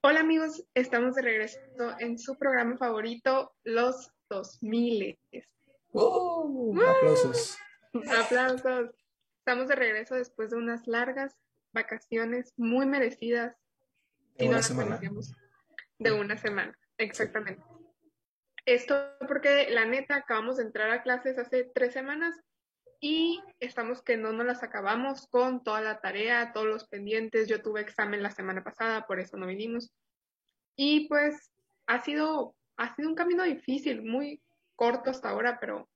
Hola amigos, estamos de regreso en su programa favorito, Los 2000. ¡Oh! Aplausos. Aplausos. Estamos de regreso después de unas largas vacaciones muy merecidas. De no una las semana. De una semana, exactamente. Esto porque la neta acabamos de entrar a clases hace tres semanas y estamos que no nos las acabamos con toda la tarea, todos los pendientes. Yo tuve examen la semana pasada, por eso no vinimos. Y pues ha sido, ha sido un camino difícil, muy corto hasta ahora, pero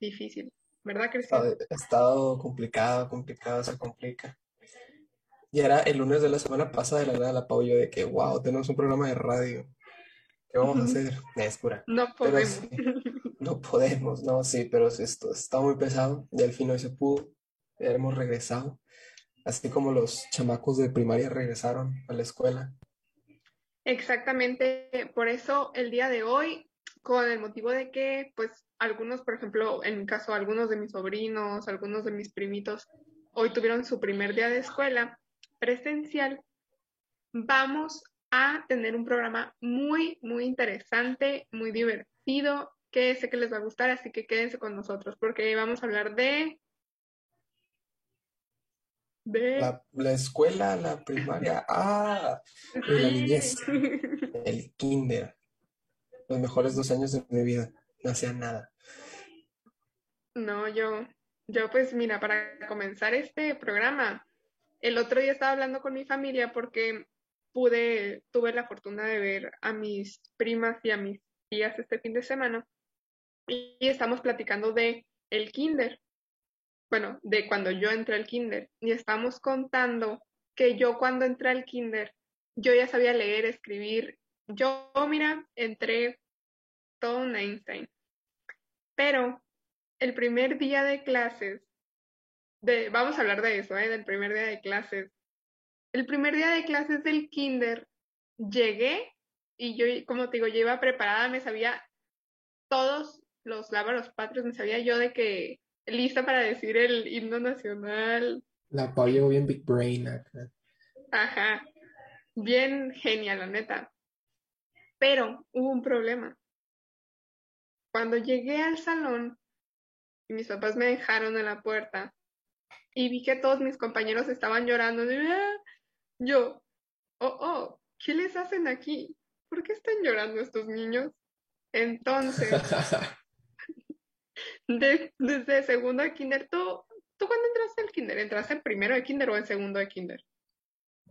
difícil, ¿verdad, Cristian? ha estado complicado, complicado, se complica. Y era el lunes de la semana pasada de la nada la Pau yo de que, wow, tenemos un programa de radio. ¿Qué vamos a hacer? Es. No Pero podemos. sí, no podemos, no, sí, pero esto está muy pesado. Y al fin hoy se pudo. Ya hemos regresado. Así como los chamacos de primaria regresaron a la escuela. Exactamente, por eso el día de hoy, con el motivo de que, pues, algunos, por ejemplo, en mi caso, algunos de mis sobrinos, algunos de mis primitos, hoy tuvieron su primer día de escuela presencial, vamos a tener un programa muy, muy interesante, muy divertido, que sé que les va a gustar, así que quédense con nosotros, porque vamos a hablar de, de, La, la escuela, la primaria, ah, de la niñez, el kinder. Los mejores dos años de mi vida. No hacía nada. No, yo, yo pues mira, para comenzar este programa, el otro día estaba hablando con mi familia porque pude, tuve la fortuna de ver a mis primas y a mis tías este fin de semana y estamos platicando de el kinder, bueno, de cuando yo entré al kinder y estamos contando que yo cuando entré al kinder, yo ya sabía leer, escribir, yo, mira, entré todo un Einstein, pero el primer día de clases, de, vamos a hablar de eso, ¿eh? Del primer día de clases. El primer día de clases del kinder, llegué y yo, como te digo, yo iba preparada, me sabía todos los lábaros patrios, me sabía yo de que lista para decir el himno nacional, La Pau llegó bien Big Brain acá. ajá, bien genial, la neta. Pero hubo un problema. Cuando llegué al salón y mis papás me dejaron en la puerta y vi que todos mis compañeros estaban llorando, de, "Ah", yo, oh, oh, ¿qué les hacen aquí? ¿Por qué están llorando estos niños? Entonces, de- desde segundo de kinder, ¿tú, ¿tú cuándo entraste al kinder? ¿Entraste en primero de kinder o en segundo de kinder?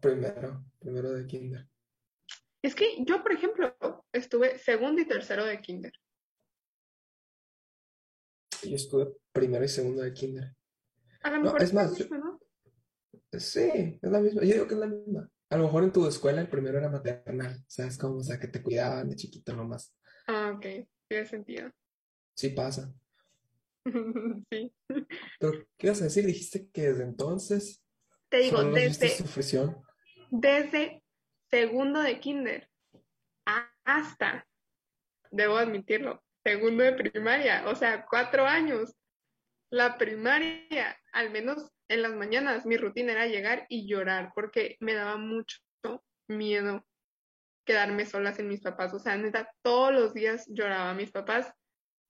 Primero, primero de kinder. Es que yo, por ejemplo, estuve segundo y tercero de kinder. Yo estuve primero y segundo de kinder. A lo mejor es más, misma, ¿no? Sí, es la misma. Yo digo que es la misma. A lo mejor en tu escuela el primero era maternal, ¿sabes cómo? O sea, que te cuidaban de chiquito nomás. Ah, ok, tiene sentido. Sí pasa. Sí. Pero, ¿qué ibas a decir? Dijiste que desde entonces Te digo, desde, sufrición. desde segundo de kinder hasta, debo admitirlo, segundo de primaria, o sea, cuatro años. La primaria, al menos en las mañanas, mi rutina era llegar y llorar porque me daba mucho miedo quedarme sola sin mis papás. O sea, neta, todos los días lloraba. Mis papás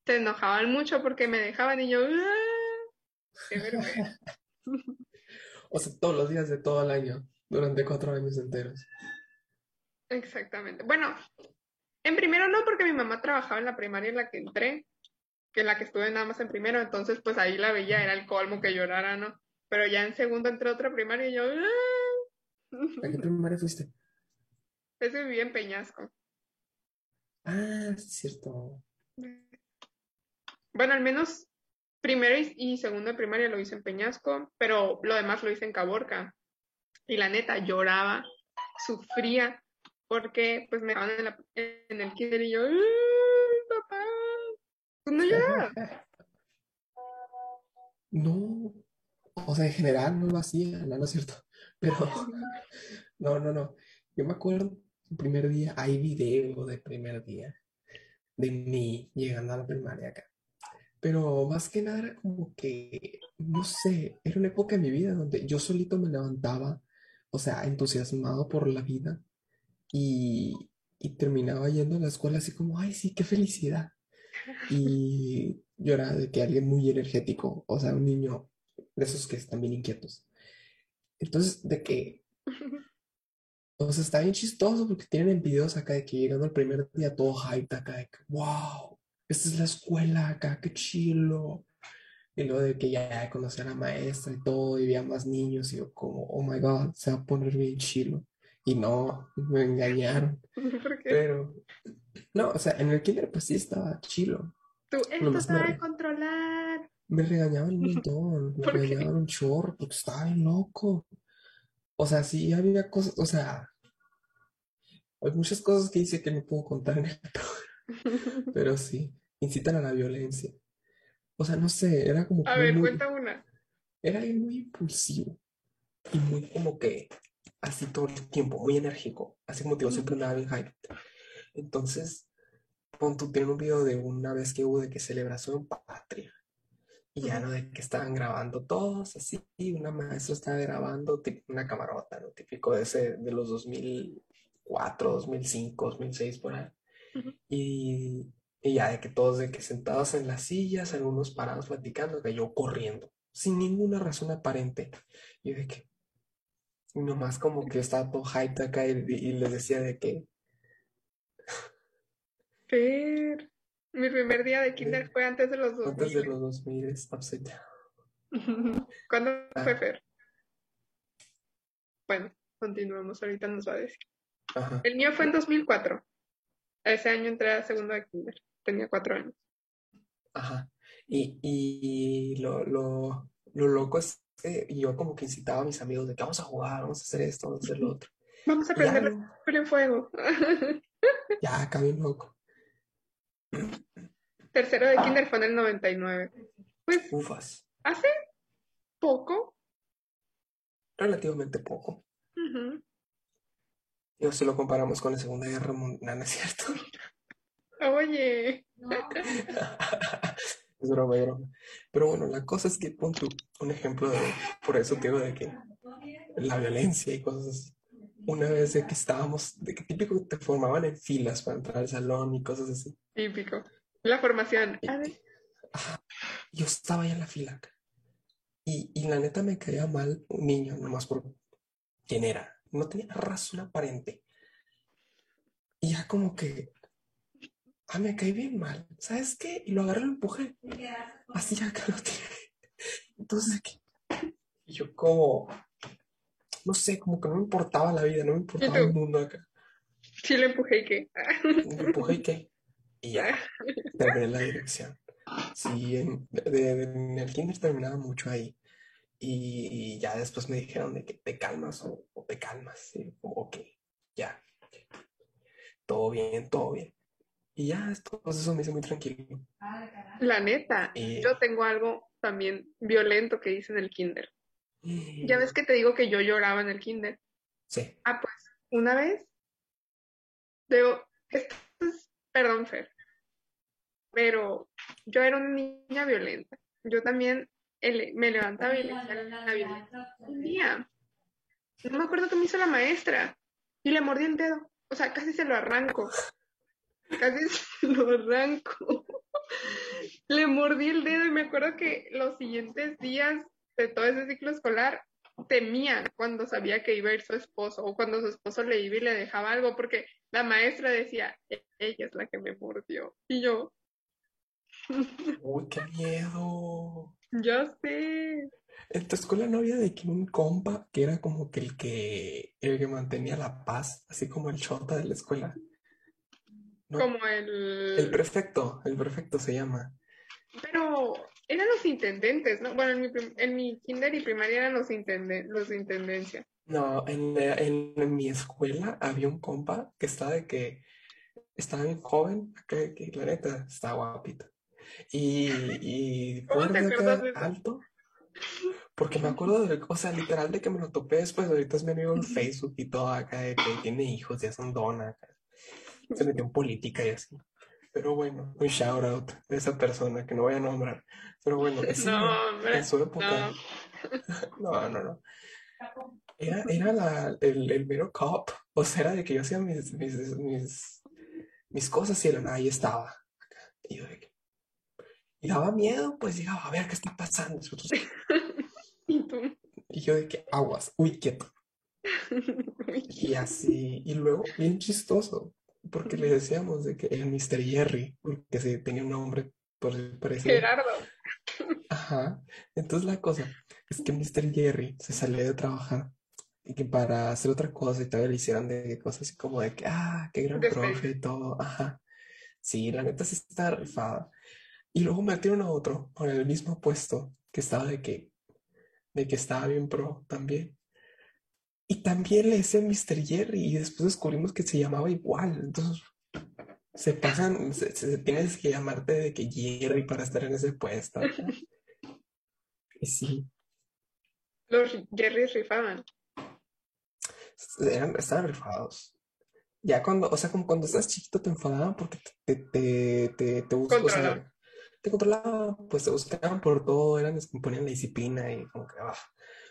se enojaban mucho porque me dejaban y yo, "Ah, qué vergüenza". O sea, todos los días de todo el año, durante cuatro años enteros. Exactamente. Bueno, en primero no, porque mi mamá trabajaba en la primaria en la que entré, que en la que estuve nada más en primero, entonces pues ahí la veía, era el colmo que llorara, ¿no? Pero ya en segundo entré a otra primaria y yo, "Ah". ¿A qué primaria fuiste? Ese vivía en Peñasco. Ah, es cierto. Bueno, al menos primero y, segundo de primaria lo hice en Peñasco, pero lo demás lo hice en Caborca. Y la neta, lloraba, sufría, porque pues me dejaban en, la- en el kinder y yo, "Ay, papá, pues no lloraba. No, o sea, en general no lo hacía, no, no es cierto. Pero, no, no, no. Yo me acuerdo, el primer día, hay video de primer día de mí llegando a la primaria acá. Pero más que nada era como que, no sé, era una época en mi vida donde yo solito me levantaba, o sea, entusiasmado por la vida y, y terminaba yendo a la escuela así como, ay, sí, qué felicidad. Y yo era de que alguien muy energético, o sea, un niño de esos que están bien inquietos. Entonces, de que, o sea, está bien chistoso porque tienen videos acá de que llegando el primer día todo hype acá de que, wow, esta es la escuela acá, qué chilo. Y luego de que ya conocí a la maestra y todo, y había más niños, y yo como, oh my god, se va a poner bien chilo. Y no, me engañaron. ¿Por qué? Pero, no, o sea, en el kinder pues sí estaba chilo. Tú, esto Nomás se va a controlar. Me regañaban un montón, me regañaban un chorro, porque estaba bien loco. O sea, sí había cosas, o sea, hay muchas cosas que hice que no puedo contar en esto, pero sí, incitan a la violencia. O sea, no sé, era como A ver, muy- cuenta una. era alguien muy impulsivo y muy como que así todo el tiempo, muy enérgico, así como te digo, siempre andaba bien hype. Entonces, pon tú, tienen un video de una vez que hubo de que celebración patria. Y ya no de que estaban grabando todos así, una maestra estaba grabando una camarota, ¿no? Típico de ese, de los 2004, 2005, 2006 por ahí. Y, y ya de que todos de que sentados en las sillas, algunos parados platicando, que yo corriendo, sin ninguna razón aparente. Y de que, y nomás como que estaba todo hype acá y, y les decía de que, Fer, mi primer día de kinder de- fue antes de los antes de 2000. los 2000 es. ¿Cuándo Ah. fue Fer? Bueno, continuamos, ahorita nos va a decir. Ajá. El mío fue en 2004. Ese año entré a segundo de kinder. Tenía cuatro años. Ajá. Y, y lo, lo, lo loco es que yo como que incitaba a mis amigos de que vamos a jugar, vamos a hacer esto, vamos a hacer lo otro. Vamos a prender en fuego. ya acá bien loco. Tercero de kinder fue en el 99. Pues Ufas. hace poco. Relativamente poco. Ujú. Digo, si lo comparamos con la Segunda Guerra Mundial, ¿no es cierto? Oye, Es broma, es broma. Pero bueno, la cosa es que pon tú un ejemplo de, por eso te digo de que la violencia y cosas así. Una vez de que estábamos, de que típico te formaban en filas para entrar al salón y cosas así. típico. La formación. A ver, Ajá. Yo estaba ahí en la fila. Y, y la neta me caía mal un niño, nomás por quién era. No tenía razón aparente. Y ya como que, ah, me caí bien mal. ¿Sabes qué? Y lo agarré y lo empujé. Así ya que lo tiré. Entonces, que- y yo como, no sé, como que no me importaba la vida, no me importaba el mundo acá. sí lo empujé y qué. Lo empujé y qué. Y ya, terminé la dirección. Sí, en, de- de- en el kinder terminaba mucho ahí. Y, ya después me dijeron de que te calmas o, o te calmas. Y ok, ya. Todo bien, todo bien. Y ya, esto, pues eso me hizo muy tranquilo. La neta, Y- yo tengo algo también violento que hice en el kinder. Ya ves que te digo que yo lloraba en el kinder. Sí. Ah, pues, una vez, esto es, perdón, Fer, pero yo era una niña violenta. Yo también ele- me levantaba y violencia. Un día, no me acuerdo qué me hizo la maestra, y le mordí el dedo. O sea, casi se lo arranco. Casi se lo arranco. Le mordí el dedo y me acuerdo que los siguientes días de todo ese ciclo escolar temía cuando sabía que iba a ir su esposo o cuando su esposo le iba y le dejaba algo porque la maestra decía, "E- ella es la que me mordió. Y yo, Uy, qué miedo. ya sé. En tu escuela no había de que un compa que era como que el que, el que mantenía la paz, así como el chota de la escuela. No, Como el el... prefecto, el prefecto se llama. Pero eran los intendentes, ¿no? Bueno, en mi, en mi kinder y primaria eran los, intenden- los de intendencia. No, en, en, en mi escuela había un compa que estaba de que estaba bien joven, que la neta estaba guapito. Y, y ¿Cómo te acá, de alto. Porque me acuerdo de, o sea, literal de que me lo topé después, ahorita es mi amigo en Facebook y todo acá, de que tiene hijos, ya son dona acá. Se metió en política y así. Pero bueno, un shout out de esa persona que no voy a nombrar. Pero bueno, ese No, hombre, en su época. no. No, no, no. Era, era la, el, el mero cop. O sea, era de que yo hacía mis, mis, mis, mis cosas y él ahí estaba. Y yo de que, y daba miedo, pues llegaba a ver qué está pasando. Y yo de que aguas, uy, quieto. Y así, y luego, bien chistoso, porque le decíamos de que el Mr. Jerry, porque se tenía un nombre por parecido. Gerardo. Ajá. Entonces la cosa es que Mr. Jerry se salió de trabajar y que para hacer otra cosa y todavía le hicieran de cosas así como de que, ah, qué gran profe y todo. Ajá. Sí, la neta sí está rifada. Y luego metieron a otro con el mismo puesto que estaba de que, de que estaba bien pro también. Y también le decían Mr. Jerry y después descubrimos que se llamaba igual. Entonces se pasan, se, se- tienes que llamarte de que Jerry para estar en ese puesto. Y sí, Los Jerrys rifaban. eran, estaban rifados. Ya cuando, o sea, como cuando estás chiquito te enfadaban porque te, te, te, te o sea, te controlaban, pues te buscaban por todo, eran imponían la disciplina y como que, ah.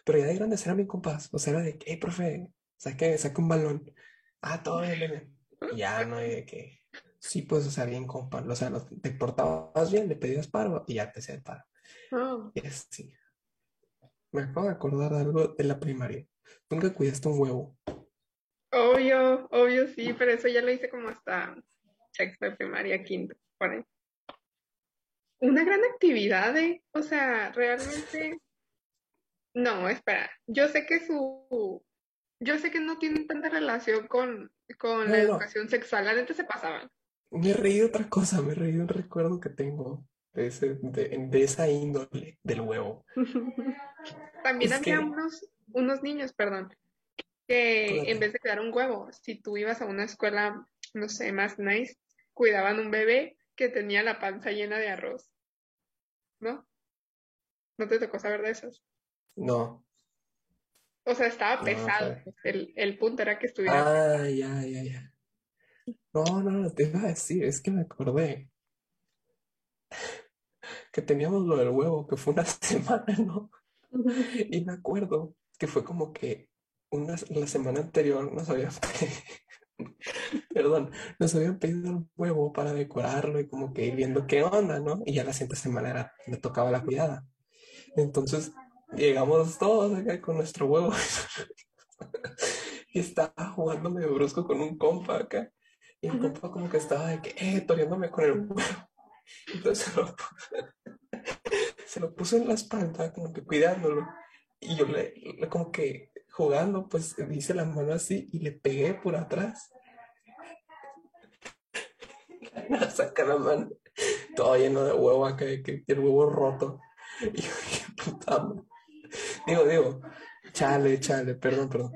Pero ya de grandes eran bien compas, o sea, era de que, hey, profe, saque, saque un balón. Ah, todo bien. Y ya no hay de que, sí, pues, o sea, bien compa, o sea, te portabas bien, le pedías paro y ya te hacía el paro. Oh. Y así. Me acabo de acordar de algo de la primaria. Nunca cuidaste un huevo. Obvio, obvio sí, pero eso ya lo hice como hasta sexto de primaria, quinto, por ahí. Una gran actividad, ¿eh? O sea, realmente. No, espera. Yo sé que su. Yo sé que no tienen tanta relación con, con la no. educación sexual. La neta se pasaban. Me reí de otra cosa, me reí de un recuerdo que tengo de, ese- de, de esa índole del huevo. También Es había que- unos, unos niños, perdón, que en vez de cuidar un huevo, si tú ibas a una escuela, no sé, más nice, cuidaban un bebé que tenía la panza llena de arroz. ¿No? ¿No te tocó saber de esos? No. O sea, estaba No, pesado. El, el punto era que estuviera. Ah, ya, ya, ya. No, no, no, te iba a decir, es que me acordé que teníamos lo del huevo, que fue una semana, ¿no? Y me acuerdo que fue como que una, la semana anterior nos habían, perdón, nos habían pedido el huevo para decorarlo y como que ir viendo qué onda, ¿no? Y ya la siguiente semana era, me tocaba la cuidada. Entonces llegamos todos acá con nuestro huevo y estaba jugando medio brusco con un compa acá. Y el compa como que estaba de que, eh, toreándome con el huevo. Entonces se lo, se lo puso en la espalda, como que cuidándolo. Y yo le, le- como que jugando, pues hice la mano así y le pegué por atrás. Saca la mano, todo lleno de huevo acá, que el huevo roto. Y yo, qué puta madre. Digo, digo, chale, chale, perdón, perdón.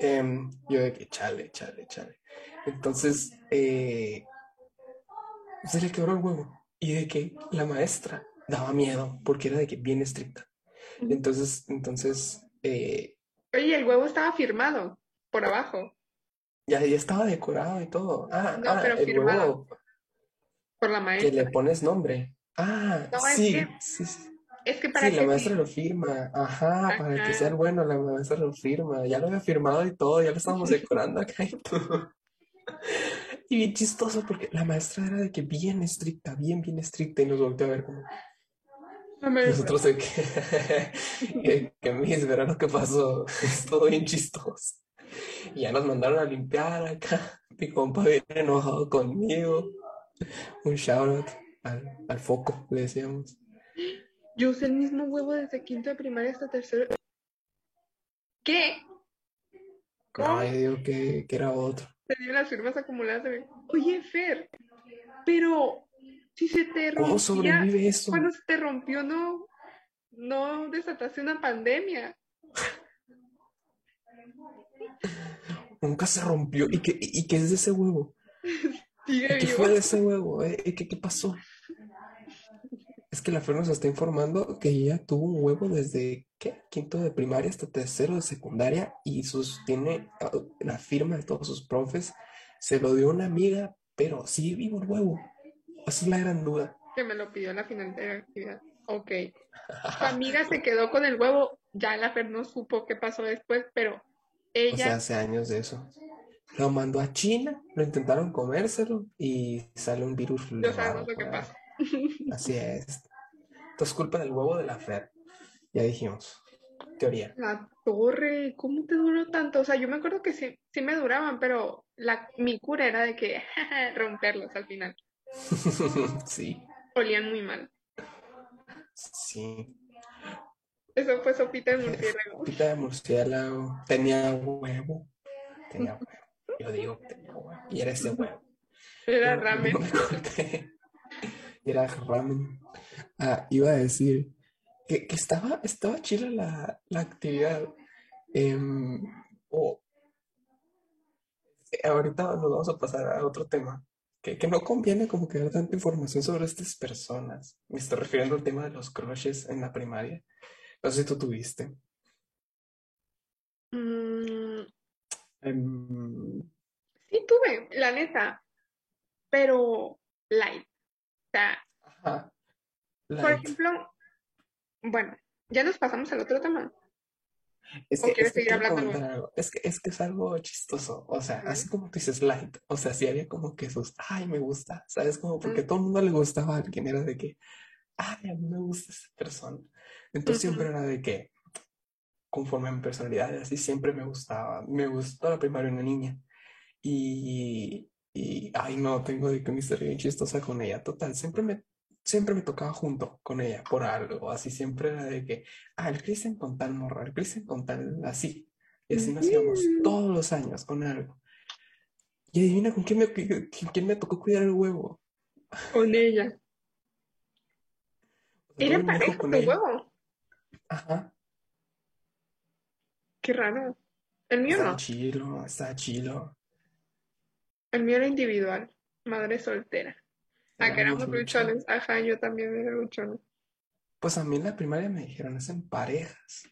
Em, yo de que chale, chale, chale. Entonces, eh, se le quebró el huevo. Y de que la maestra daba miedo porque era de que bien estricta. Entonces, entonces, eh, Oye, el huevo estaba firmado por abajo, ya, ya estaba decorado y todo. Ah, No, ah, pero el firmado. huevo por la que maestra. le pones nombre. Ah, No, es sí, que- sí, sí. Es que para Sí, la maestra sí- lo firma. Ajá, para que sea bueno, la maestra lo firma. Ya lo había firmado y todo, ya lo estábamos decorando acá y todo. Y bien chistoso porque la maestra era de que bien estricta, bien, bien estricta y nos volteó a ver como nosotros de que, que, mis, verá lo que pasó. Estuvo bien chistoso. Y ya nos mandaron a limpiar acá. Mi compa bien enojado conmigo. Un shout out al, al foco, le decíamos. Yo usé el mismo huevo desde quinto de primaria hasta tercero. ¿Qué? ¿Cómo? Yo digo que, que era otro. Tenía las firmas acumuladas de... Oye, Fer, pero si se te ¿Cómo rompía, sobrevive eso? cuando se te rompió no, no desataste una pandemia. Nunca se rompió. ¿Y qué, y qué es de ese huevo? Sigue ¿Y qué fue de ese huevo? eh? ¿Y ¿Qué, qué pasó? Es que la Fer nos está informando que ella tuvo un huevo desde ¿qué? quinto de primaria hasta tercero de secundaria y sus tiene ah, la firma de todos sus profes. Se lo dio una amiga, pero sigue vivo el huevo. Esa es la gran duda. Que me lo pidió la final de la actividad. Ok. Tu amiga se quedó con el huevo ya la Fer no supo qué pasó después, pero O ella, sea, hace años de eso. Lo mandó a China, lo intentaron comérselo y sale un virus ya sabemos lo que pasa. Así es. Entonces, culpa del huevo de la Fer. Ya dijimos. Teoría. La torre, ¿cómo te duró tanto? O sea, yo me acuerdo que sí, sí me duraban, pero la, mi cura era de que romperlos al final. Sí, Olían muy mal. sí. Eso fue sopita de murciélago. Pita de murciélago. Tenía huevo. Tenía huevo. Yo digo que tenía huevo. Y era ese huevo. Era ramen. Era ramen. Ah, iba a decir que, que estaba, estaba chila la, la actividad. Em, eh, ahorita nos vamos a pasar a otro tema. Que, que no conviene como que dar tanta información sobre estas personas. Me estoy refiriendo al tema de los crushes en la primaria. No sé si tú tuviste. Mm, Em, sí tuve, la neta, pero light. Sea, ajá. por ejemplo, bueno, ya nos pasamos al otro tema. Es ¿O que, quieres es que seguir algo. Es que, es que es algo chistoso. O sea, así como tú dices light. O sea, sí había como que sus, ay, me gusta. ¿Sabes? Como porque todo el mundo le gustaba a alguien. Era de que, ay, a mí me gusta esa persona. Entonces siempre ujú. era de que, conforme a mi personalidad, así siempre me gustaba. Me gustó la primaria una niña. Y, y, ay, no, tengo de que una historia bien chistosa con ella. Total, siempre me, siempre me tocaba junto con ella por algo. Así siempre era de que, ah, el Cristian con tal morra, el Cristian con tal, así. Y así nos íbamos todos los años con algo. Y adivina con quién me, qui- quién me tocó cuidar el huevo. Con ella. Era parejo con tu ella. huevo. Ajá. Qué raro. El mío Estaba no. chilo, estaba chilo. El mío era individual. Madre soltera. Ah, que Éramos luchones. Ajá, yo también era luchona. Pues a mí en la primaria me dijeron, es en parejas.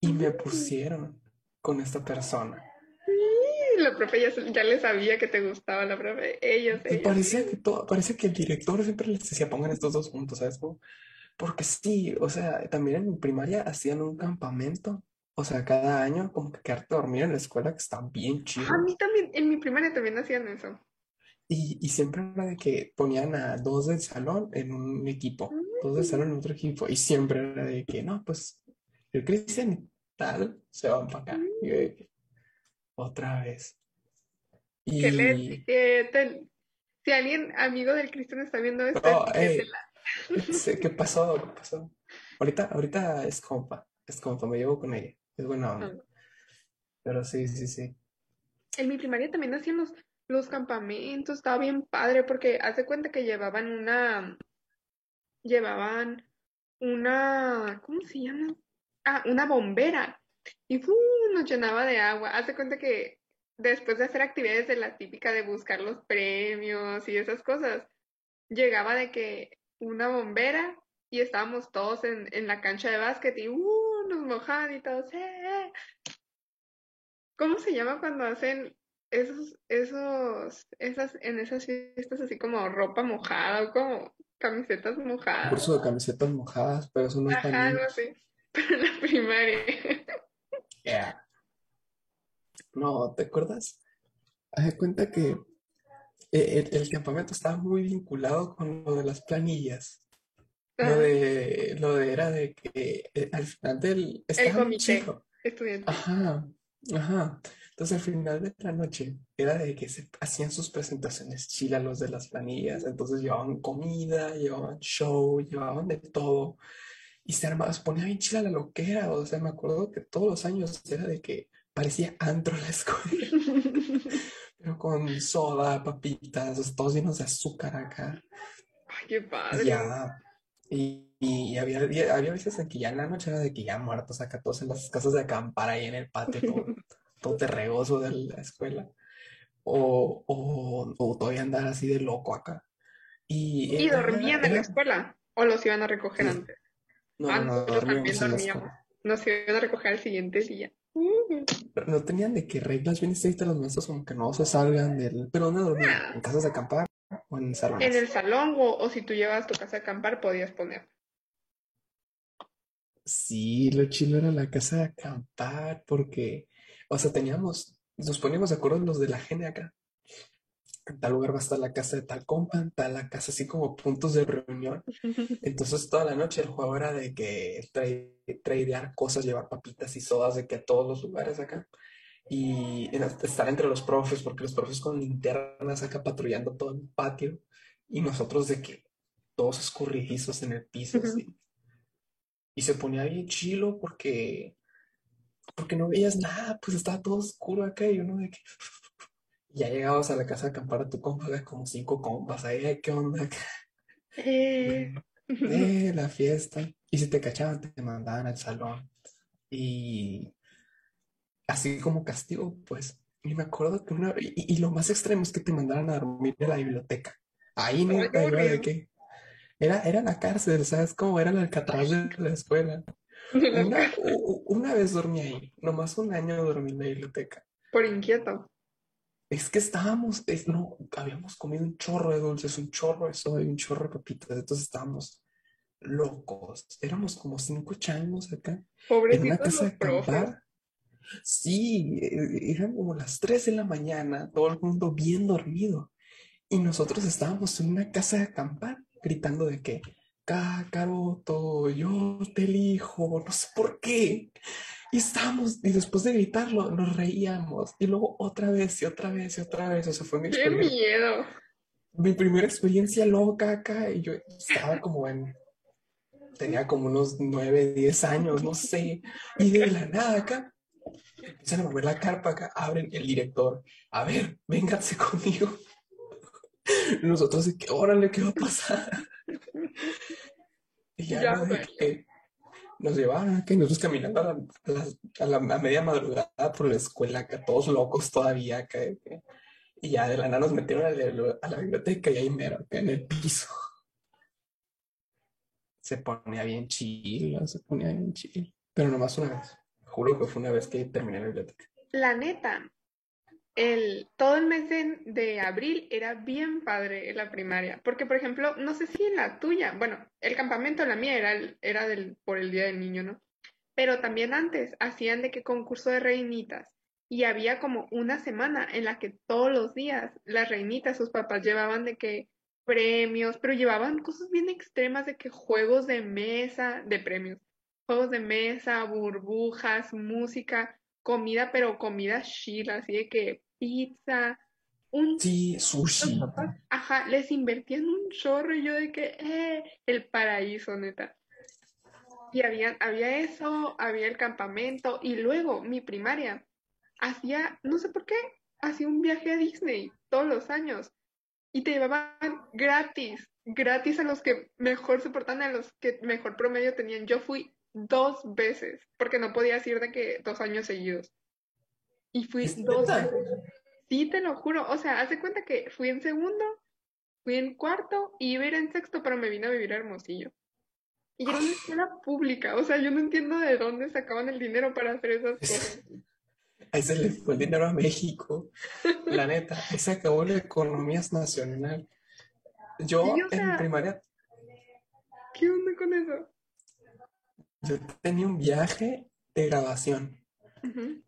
Y me Mm. pusieron con esta persona. Y la profe ya, ya le sabía que te gustaba la profe. Ellos, Y ellos. parecía que todo, parece que el director siempre les decía, pongan estos dos juntos, ¿sabes? Porque sí, o sea, también en mi primaria hacían un campamento, o sea, cada año como que quedarte a dormir en la escuela, que está bien A chido. mí también, en mi primaria también hacían eso. Y, y siempre era de que ponían a dos del salón en un equipo, dos del salón en otro equipo, y siempre era de que, no, pues, el Cristian y tal se van para acá. Y otra vez. Que le, Y, que te- si alguien amigo del Cristian está viendo esto, oh, hey. Sí, ¿Qué pasó? ¿Qué pasó? Ahorita, ahorita es compa, es compa, me llevo con ella, es buena onda. Ah. Pero sí, sí, sí. En mi primaria también hacían los, los campamentos, estaba bien padre porque hace cuenta que llevaban una, llevaban una, ¿cómo se llama? Ah, una bombera y nos llenaba de agua. Hace cuenta que después de hacer actividades de la típica de buscar los premios y esas cosas, llegaba de que una bombera y estábamos todos en, en la cancha de básquet y ¡uh! Nos mojaban y todos, ¡eh! ¿Cómo se llama cuando hacen esos, esos, esas, en esas fiestas así como ropa mojada o como camisetas Un mojadas? curso de camisetas mojadas, pero eso no es algo así. Pero en la primaria. Yeah. No, ¿te acuerdas? Haz de cuenta que eh, el, el campamento estaba muy vinculado con lo de las planillas. Lo de, lo de era de que eh, al final del, El comité chido. estudiantil. Ajá, ajá. Entonces al final de la noche era de que se hacían sus presentaciones chilas los de las planillas. Entonces llevaban comida, llevaban show, llevaban de todo. Y se armaba, se ponía bien chila la loquera. O sea, me acuerdo que todos los años era de que parecía antro la escuela. Pero con soda, papitas, todos llenos de azúcar acá. Ay, qué padre. ya. Y, y había, había veces en que ya en la noche era de que ya muertos acá todos en las casas de acampar ahí en el patio, todo, todo terregoso de la escuela. O, o, o todavía andar así de loco acá. Y ¿Y era, dormían en la escuela? ¿O los iban a recoger Sí. antes? no, Ah, no, no, nosotros también dormíamos. Nos iban a recoger al siguiente día. Pero no tenían de que reglas bien estrictas los maestros como que no se salgan del... Pero ¿dónde dormían? Ah. ¿En casas de acampar o en En el salón o, o si tú llevabas tu casa a acampar podías poner. Sí, lo chilo era la casa de acampar, porque, o sea, teníamos, nos poníamos de acuerdo los de la gene acá. En tal lugar va a estar la casa de tal compa, en tal la casa, así como puntos de reunión. Entonces, toda la noche el juego era de que tradear cosas, llevar papitas y sodas de que a todos los lugares acá. Y estar entre los profes, porque los profes con linternas acá patrullando todo el patio. Y nosotros de que todos escurridizos en el piso, así. Y se ponía bien chilo porque, porque no veías nada, pues estaba todo oscuro acá y uno de que... Ya llegabas a la casa de acampar a tu compa, como cinco compas ahí, "Ay, ¿qué onda acá? Eh, Eh, la fiesta. Y si te cachaban, te mandaban al salón. Y así como castigo, pues. Y me acuerdo que una... Y, y lo más extremo es que te mandaran a dormir en la biblioteca. Ahí qué nunca iba de que... Era, era la cárcel, ¿sabes? Como era el Alcatraz de la escuela. Una, una vez dormí ahí, nomás un año dormí en la biblioteca. Por inquieto. Es que estábamos, es- no, habíamos comido un chorro de dulces, un chorro de soda y un chorro de papitas, entonces estábamos locos. Éramos como cinco changos acá, en una Pobrecitos casa de acampar. Sí, eh, eran como las 3 de la mañana, todo el mundo bien dormido. Y nosotros estábamos en una casa de acampar, gritando de que, Kakaroto, yo te elijo, no sé por qué. Y estábamos, y después de gritarlo, nos reíamos. Y luego otra vez, y otra vez, y otra vez. O sea, fue mi ¡Qué experiencia, miedo! mi primera experiencia loca acá. Y yo estaba como en, tenía como unos 9 10 años, no sé. Y de la nada acá, empiezan a mover la carpa acá, abren el director. A ver, vénganse conmigo. Nosotros, que, órale, ¿qué va a pasar? Y ya, Ya, ¿no? De que nos llevaban acá y nosotros caminando a la, a la- a la- a media madrugada por la escuela, acá todos locos todavía, acá, que- y ya de la nada nos metieron a la, a biblioteca y ahí mero, en el piso. Se ponía bien chido, se ponía bien chido. Pero nomás una vez. Juro que fue una vez que terminé la biblioteca. La neta, el, todo el mes de, abril era bien padre en la primaria, porque por ejemplo, no sé si en la tuya, bueno, el campamento, la mía era, era del, por el Día del Niño, ¿no? Pero también antes hacían de que concurso de reinitas y había como una semana en la que todos los días las reinitas, sus papás llevaban de que premios, pero llevaban cosas bien extremas de que juegos de mesa, de premios, juegos de mesa, burbujas, música, comida, pero comida chila, así de que pizza, un Sí, sushi. papás, ajá, les invertían un chorro y yo de que, eh, el paraíso, neta. Y había, había eso, había el campamento y luego mi primaria hacía, no sé por qué, hacía un viaje a Disney todos los años y te llevaban gratis, gratis a los que mejor se portaban, a los que mejor promedio tenían. Yo fui dos veces porque no podías ir de que dos años seguidos y fui ¿Es dos veces. Sí, te lo juro. O sea, haz de cuenta que fui en segundo, fui en cuarto y iba a ir en sexto, pero me vine a vivir a Hermosillo. Y era una escuela pública, o sea, yo no entiendo de dónde sacaban el dinero para hacer esas cosas. Ahí se le fue el dinero a México. La neta, ahí se acabó la economía nacional. Yo Sí, o en primaria, ¿qué onda con eso? Yo tenía un viaje de grabación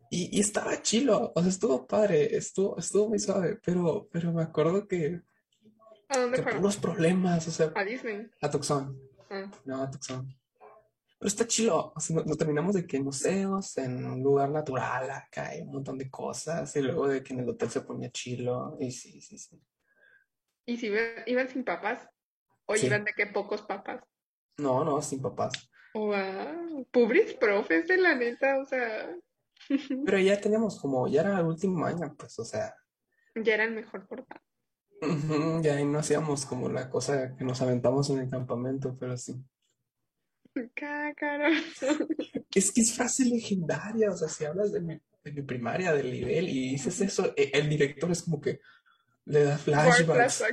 y, y estaba chilo, o sea, estuvo padre, estuvo, estuvo muy suave, pero, pero me acuerdo que, ¿A dónde que puros problemas, o sea, A Disney. a Tucson, Ah, no, a Tucson. Pero está chilo, o sea, nos, nos terminamos de que en museos, en un lugar natural, acá hay un montón de cosas, y luego de que en el hotel se ponía chilo, y sí, sí, sí. ¿Y si iban, iban sin papás? ¿O Sí, iban de que pocos papás? no, no, sin papás. Wow, pobres profes de la neta, o sea, Pero ya teníamos como, ya era el último año, pues, o sea, ya eran mejor portados. ujú, ya ahí no hacíamos como la cosa que nos aventamos en el campamento, pero sí. Cácaro. Es que es frase legendaria, o sea, si hablas de mi, de mi primaria, del nivel, y dices eso, e- el director es como que le da flashbacks.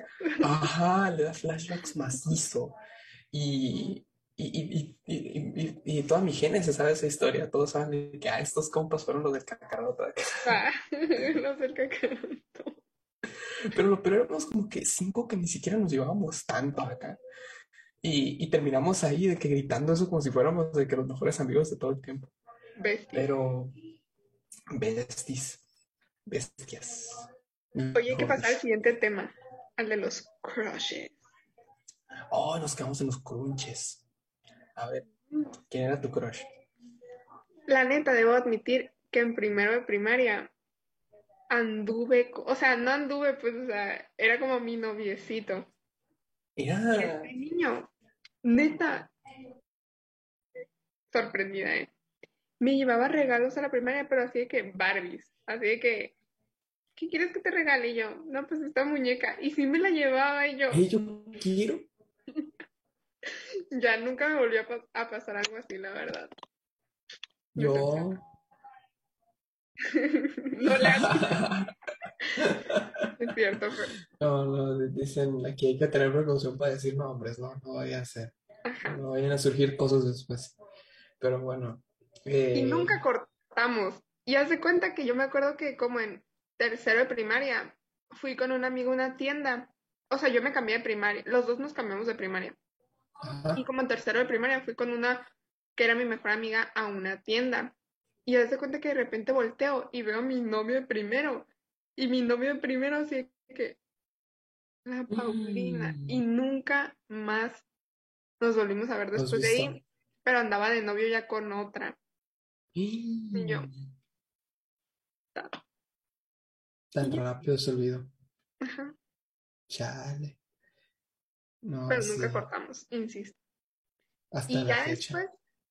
ajá, le da flashbacks macizo, y, y, y, y, y, y- y toda mi gente se sabe esa historia, todos saben que ah, estos compas fueron los del cacaroto. Ah, los del Kakaroto. Pero lo peor éramos como que cinco que ni siquiera nos llevábamos tanto acá. Y, y terminamos ahí de que gritando eso como si fuéramos de que los mejores amigos de todo el tiempo. Bestia. Pero, besties, bestias. Oye, hay que pasar al siguiente tema, al de los crushes. Oh, nos quedamos en los crunches. A ver, ¿quién era tu crush? La neta, debo admitir que en primero de primaria anduve, o sea, no anduve, pues, o sea, era como mi noviecito. Y Era. este niño, neta, sorprendida, ¿eh? Me llevaba regalos a la primaria, pero así de que Barbies, así de que, ¿qué quieres que te regale? Y yo, no, pues esta muñeca. Y sí me la llevaba y yo, Hey, yo quiero. Ya nunca me volvió a, pas- a pasar algo así, la verdad. Yo. No le es cierto, pero, No, no, dicen aquí hay que tener precaución para decir nombres, no, no vaya a ser. ajá. No vayan a surgir cosas después. Pero bueno. Y eh, nunca cortamos. Y haz de cuenta que yo me acuerdo que como en tercero de primaria fui con un amigo a una tienda. O sea, yo me cambié de primaria. Los dos nos cambiamos de primaria. Ajá. Y como en tercero de primaria fui con una que era mi mejor amiga a una tienda. Y haz de cuenta que de repente volteo y veo a mi novio de primero. Y mi novio de primero así que la Paulina. Y Mm. nunca más nos volvimos a ver ¿Lo has después de ahí. Pero andaba de novio ya con otra. yo. Mm. Tan rápido se olvidó. Ajá. Chale. No, pero nunca cortamos, insisto. Hasta Y la ya fecha. después,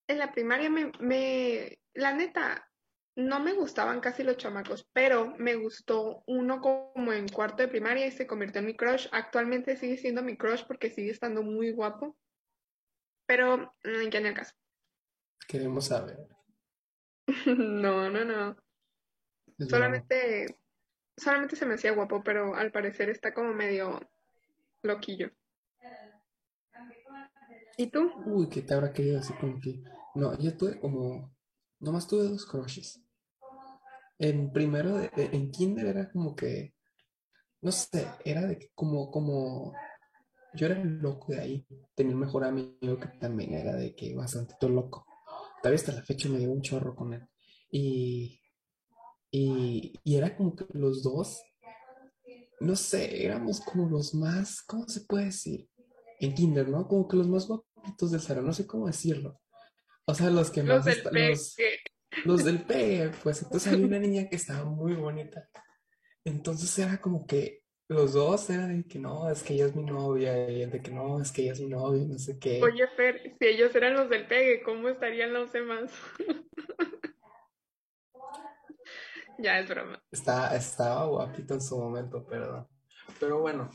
en la primaria, me, me, la neta, no me gustaban casi los chamacos, pero me gustó uno como en cuarto de primaria y se convirtió en mi crush. Actualmente sigue siendo mi crush porque sigue estando muy guapo, pero ya en el caso. Queremos saber. No, no, no. Es. Solamente, solamente se me hacía guapo, pero al parecer está como medio loquillo. ¿Y tú? Uy, ¿qué te habrá querido decir como que? No, yo tuve como. Nomás tuve dos crushes. En primero, en kinder era como que. No sé, era de que como, como. Yo era el loco de ahí. Tenía un mejor amigo que también era de que bastante todo loco. Todavía hasta la fecha me llevo un chorro con él. Y, y, y era como que los dos, no sé, éramos como los más, ¿cómo se puede decir? En kinder, ¿no? Como que los más del salón, no sé cómo decirlo. O sea, los que Los más del los, los del pegue, pues entonces había una niña que estaba muy bonita. Entonces era como que los dos era de que no, es que ella es mi novia, y el de que no, es que ella es mi novia, no sé qué. Oye, Fer, si ellos eran los del pegue, ¿cómo estarían los demás? Ya es broma. Está, estaba guapito en su momento, perdón. Pero bueno,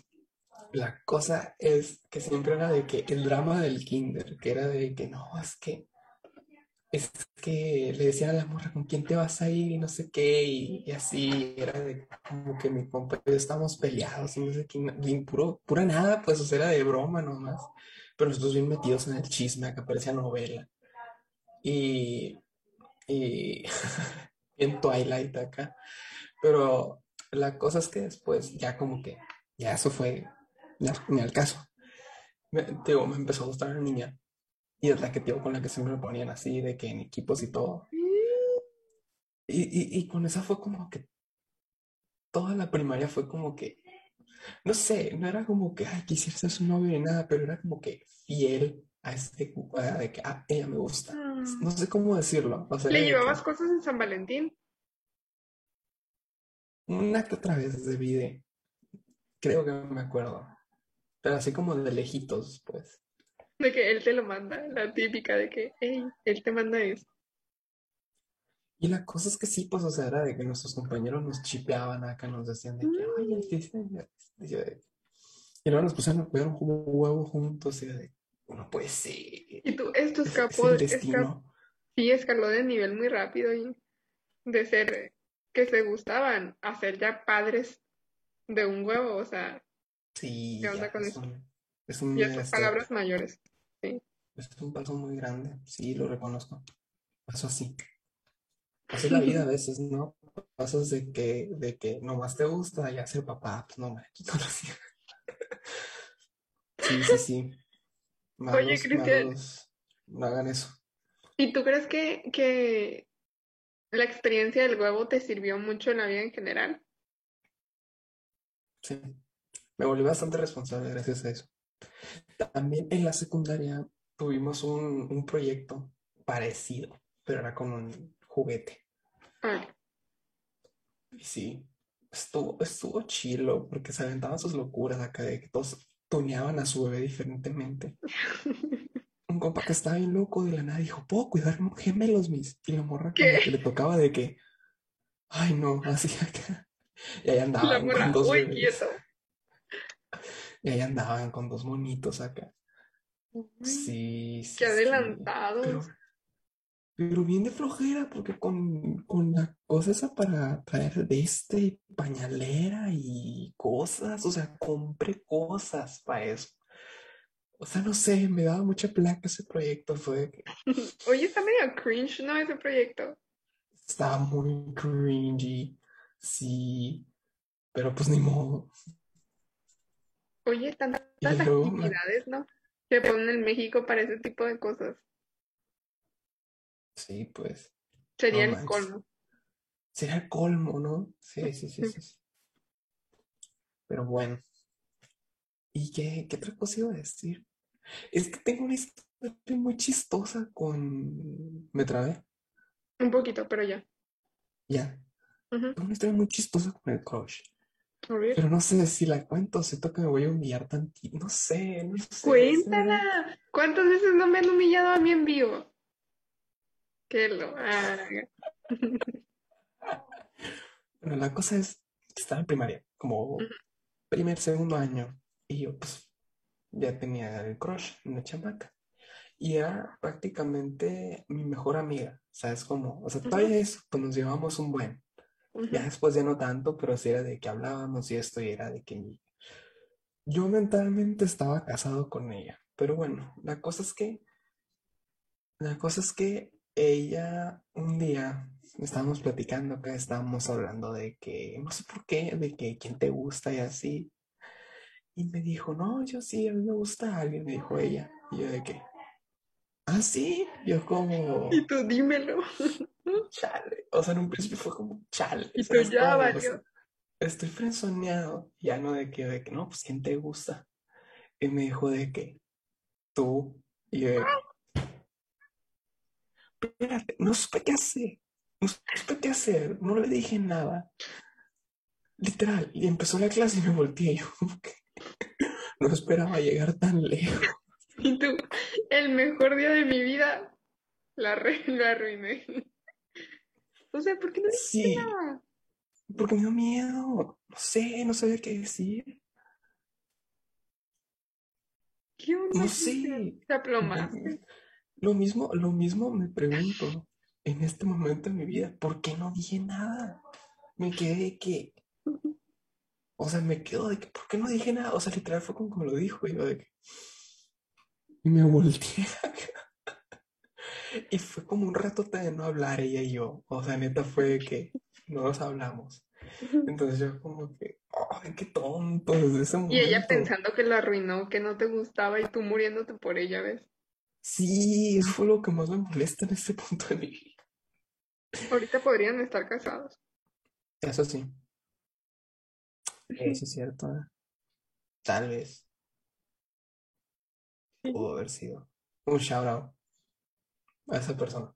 la cosa es que siempre era de que el drama del kinder, que era de que no, es que, es que le decían a la morra con quién te vas a ir y no sé qué, y, así, era de como que mi compa y yo estábamos peleados y no sé qué, bien puro, pura nada, pues, o era de broma nomás. Pero nosotros bien metidos en el chisme, que parecía novela. Y, y en Twilight acá. Pero la cosa es que después ya como que, ya eso fue, ni al caso. Me, digo, me empezó a gustar una niña. Y es la que, te digo, con la que siempre me ponían así, de que en equipos y todo. Y, y, y con esa fue como que, toda la primaria fue como que, no sé, no era como que, ay, quisiera ser su novio ni nada, pero era como que fiel a este, a de que, ah, ella me gusta. No sé cómo decirlo. O sea, ¿Le que llevabas cosas en San Valentín? una que otra vez de video. Creo que me acuerdo. Pero así como de lejitos, pues. De que él te lo manda, la típica de que, hey, él te manda eso. Y la cosa es que sí, pues, o sea, era de que nuestros compañeros nos chipeaban acá, nos decían de que, oye, el diseño. Y yo de- y luego nos pusieron a jugar un huevo juntos y de, no puede ser. Y tú, esto Es, es escapó, destino. sí, escaló de nivel muy rápido y de ser que se gustaban a ser ya padres de un huevo, o sea, Sí, ¿qué onda ya con es eso? un, es un, este, palabras mayores. es un paso muy grande. Sí, lo reconozco. Paso así. Así es la vida a veces, ¿no? Pasas de que, de que nomás te gusta ya ser papá, pues no, manches, no lo hacía. Sí, sí, sí. Malos, Oye, Cristian. malos, no hagan eso. ¿Y tú crees que, que la experiencia del huevo te sirvió mucho en la vida en general? Sí. Me volví bastante responsable gracias a eso. También en la secundaria tuvimos un, un proyecto parecido, pero era con un juguete. Ah, Y sí, estuvo, estuvo chilo porque se aventaban sus locuras acá de que todos tuneaban a su bebé diferentemente. Un compa que estaba bien loco de la nada dijo, ¿puedo cuidar gemelos, mis? Y la morra que le tocaba de que, ay no, así acá. Y ahí la andaban morra, uy, quieto. Y ahí andaban con dos monitos acá. Uy, Sí, sí, qué sí. adelantados. Pero, pero bien de flojera, porque con, con la cosa esa para traer de este pañalera y cosas, o sea, compré cosas para eso. O sea, no sé, me daba mucha placa ese proyecto, fue de que Oye, está medio cringe, ¿no? Ese proyecto. estaba muy cringy, sí, pero pues ni modo. Oye, tantas actividades, ¿no? Que ponen en México para ese tipo de cosas. sí, pues, Sería No el colmo. sería el colmo, ¿no? Sí, sí, sí, sí. sí. Pero bueno. ¿Y qué, qué otra cosa iba a decir? Es que tengo una historia muy chistosa con... ¿Me trabé? Un poquito, pero ya. Ya. Tengo una historia muy chistosa con el crush. Pero no sé si la cuento, siento que me voy a humillar tantito. No sé, no sé. Cuéntala. ¿Cuántas veces no me han humillado a mí en vivo? Que lo haga. Bueno, la cosa es estaba en primaria, como primer, segundo año. Y yo, pues, ya tenía el crush, una chamaca. Y era prácticamente mi mejor amiga. ¿Sabes cómo? O sea, todavía eso, pues nos llevamos un buen. Ya después ya no tanto, pero sí era de que hablábamos y esto y era de que mi- yo mentalmente estaba casado con ella. Pero bueno, la cosa es que, la cosa es que ella un día estábamos platicando, que estábamos hablando de que, no sé por qué, de que quién te gusta y así. Y me dijo, no, yo sí, a mí me gusta alguien, me dijo ella. Y yo de que, ah, sí, yo como, Y tú dímelo. Chale. O sea, en un principio fue como, chale. Y tú ¿sabes ya? O valió. sea, estoy frenzoneado. Ya no de que, de que, no, pues, ¿quién te gusta? Y me dijo de que, tú. Y yo de espérate, no supe qué hacer. No supe qué hacer. No le dije nada. Literal. Y empezó la clase y me volteé. Yo como que no esperaba llegar tan lejos. Y tú, el mejor día de mi vida, la re- lo arruiné. O sea, ¿por qué no dijiste Sí, nada? porque me dio miedo. No sé, no sabía qué decir. ¿Qué onda, No sé. ¿Te aplomaste? Lo mismo, lo mismo me pregunto en este momento de mi vida, ¿por qué no dije nada? Me quedé de que, o sea, me quedo de que, ¿por qué no dije nada? O sea, literal fue como, como lo dijo, y yo de que, y me volteé y fue como un rato de no hablar ella y yo, o sea, neta fue que no nos hablamos. Entonces yo como que, ay, qué tonto desde ese Y ella momento. pensando que lo arruinó, que no te gustaba y tú muriéndote por ella, ¿ves? Sí, eso fue lo que más me molesta en este punto de mi vida. Ahorita podrían estar casados. Eso sí. Eso es cierto. ¿eh? Tal vez pudo haber sido un shout out a esa persona.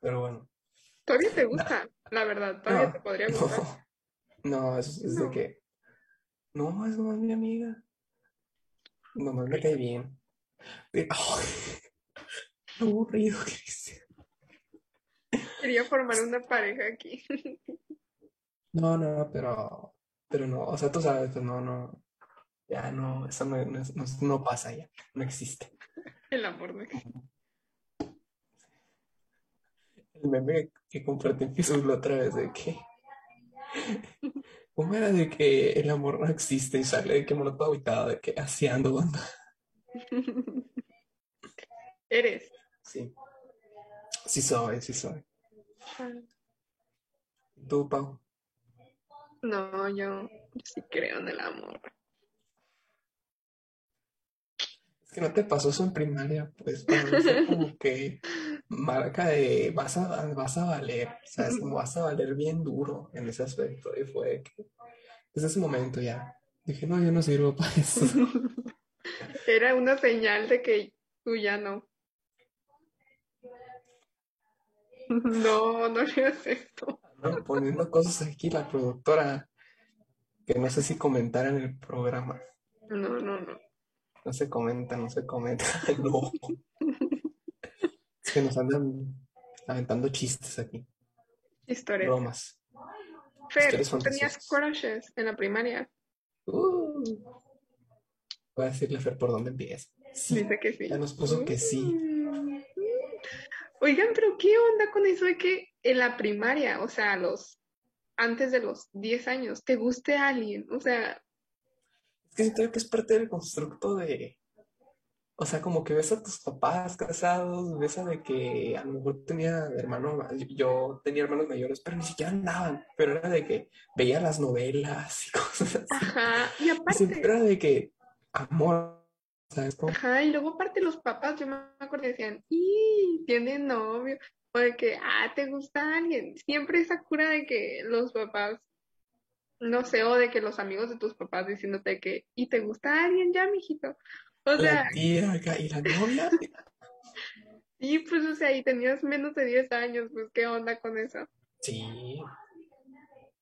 Pero bueno, Todavía te gusta, la verdad, todavía no, te podría gustar. no, no, es, es de No. que no, es nomás mi amiga. Nomás me cae bien. Aburrido, Cristian. Quería formar una pareja aquí. No, no, pero, pero no, o sea, tú sabes, pues no, no, ya no, eso no, no, no- no pasa ya, no existe. El amor de El meme que compartí en Facebook la otra vez de que, ¿cómo era de que el amor no existe y sale de que me lo todo agüitado, de que así ando, banda? Eres. Sí, sí soy, sí soy. ¿Tú, Pau? No, yo, sí creo en el amor. Es que no te pasó eso en primaria, pues como que marca de vas a, vas a valer, o sea, es como vas a valer bien duro en ese aspecto. Y fue que desde ese momento ya dije, no, yo no sirvo para eso. Era una señal de que tú ya no. No, no hagas esto. Andan poniendo cosas aquí la productora que no sé si comentar en el programa. No, no, no. No se comenta, no se comenta. No. Que nos andan aventando chistes aquí. Historias. Bromas. Fer, ¿tú tenías crushes en la primaria? Uh. Voy a decirle a Fer por dónde empieza. Sí, Dice que sí. ya nos puso que sí. Mm. Oigan, pero ¿qué onda con eso de que en la primaria, o sea, los antes de los 10 años, te guste alguien? O sea, Es que siento que es parte del constructo de. O sea, como que ves a tus papás casados, ves a de que a lo mejor tenía hermanos, yo tenía hermanos mayores, pero ni siquiera andaban, pero era de que veía las novelas y cosas así. ajá, y Y siempre aparte, era de que amor, ¿sabes? Como, ajá, y luego aparte los papás, yo me acuerdo, decían, y tiene novio, o de que, ah, te gusta alguien. Siempre esa cura de que los papás, no sé, o de que los amigos de tus papás diciéndote que, y te gusta alguien ya, mijito. O sea, la tía acá y la novia. sí, pues, o sea, y tenías menos de 10 años, pues, ¿qué onda con eso? Sí,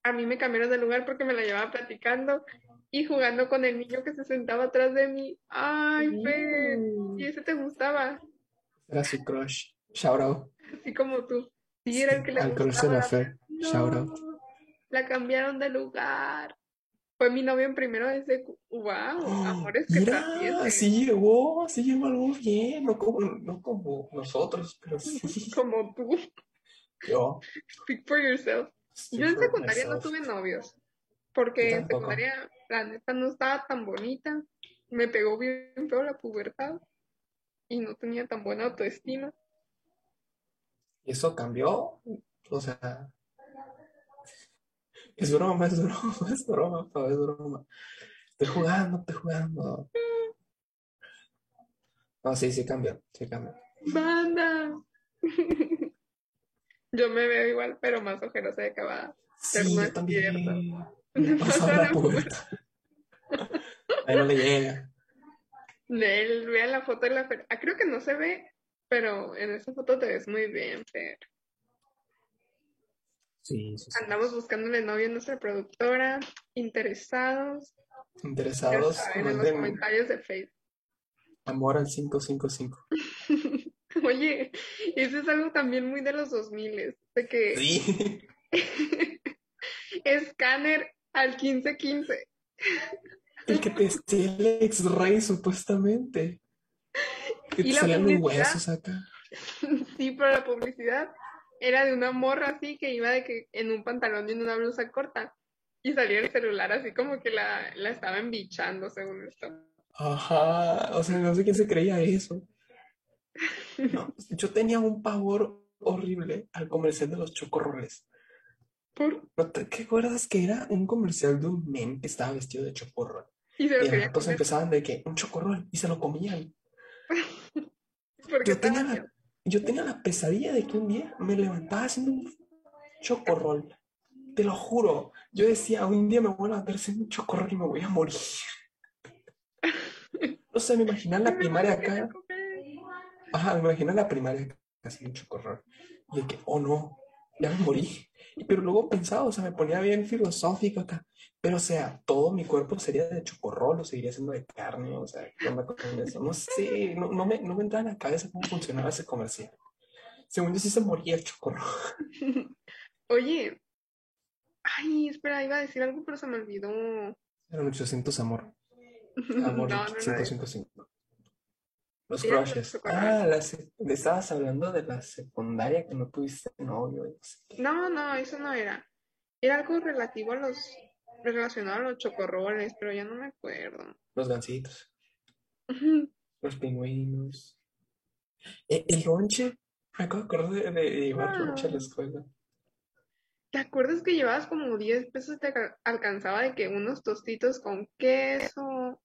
A mí me cambiaron de lugar porque me la llevaba platicando y jugando con el niño que se sentaba atrás de mí. Ay, Fer, y ese te gustaba, era su crush. Shout out. así como tú. Sí, era el que le al crush de la gustaba. Fer. Shout out. No, la cambiaron de lugar. Fue mi novio en primero desde... ¡Wow! Amores que Mira, trascienden. sí llegó, sí llegó algo bien, no como, no como nosotros, pero sí. Como tú. Yo. Speak for yourself. speak Yo en secundaria no tuve novios. Porque en secundaria la neta no estaba tan bonita. Me pegó bien feo la pubertad. Y no tenía tan buena autoestima. ¿Y eso cambió? O sea, es broma, es broma, es broma, Pau, es broma. Estoy jugando, estoy jugando. No, sí, sí cambió, sí cambió. ¡Banda! Yo me veo igual, pero más ojerosa de acabada. Sí, yo también. pasa la pubertad. Ahí no le llega. Nel, vean la foto de la Fer. Ah, creo que no se ve, pero en esa foto te ves muy bien, Fer. Sí, sí, sí. Andamos buscándole novio a nuestra productora, interesados, Interesados, saben, en los comentarios de Facebook. amor al 555. Oye, eso es algo también muy de los 2000, de que Sí. escáner al 1515. El que te hacía el X-ray supuestamente. Que Y te la salían los publicidad. huesos acá. Sí, pero la publicidad era de una morra así que iba de que en un pantalón y en una blusa corta. Y salía el celular así como que la, la estaba embichando, según esto. Ajá, o sea, no sé quién se creía eso. No, yo tenía un pavor horrible al comercial de los chocorroles. Por- ¿No te qué acuerdas que era un comercial de un men que estaba vestido de chocorrol? Y se lo Y entonces comer empezaban de que un chocorrol y se lo comían. Yo tenía la, yo tenía la pesadilla de que un día me levantaba haciendo un chocorrol. Te lo juro. Yo decía, un día me voy a levantar haciendo un chocorrol y me voy a morir. No sé, me imaginaba la primaria acá. Ajá, me imagino la primaria casi un chocorrol. Y de que, oh no, ya me morí. Pero luego pensaba, o sea, me ponía bien filosófico acá. Pero, o sea, todo mi cuerpo sería de chocorrol o seguiría siendo de carne. O sea, ¿qué onda con eso? No sé, no, no me, no me entraba en la cabeza cómo funcionaba ese comercial. Según yo sí se moría el chocorrol. Oye, ay, espera, iba a decir algo, pero se me olvidó. Eran 800 amor. Amor No, no, no. 555. Los crushes. Ah, la estabas hablando de la secundaria que no tuviste novio. no sé. No, no, eso no era. Era algo relativo a los, relacionado a los chocorroles, pero ya no me acuerdo. Los gancitos. Los pingüinos. Eh, el lonche. Me acabo de llevar Ah. lonche a la escuela. ¿Te acuerdas que llevabas como 10 pesos y te alca- alcanzaba de que unos tostitos con queso,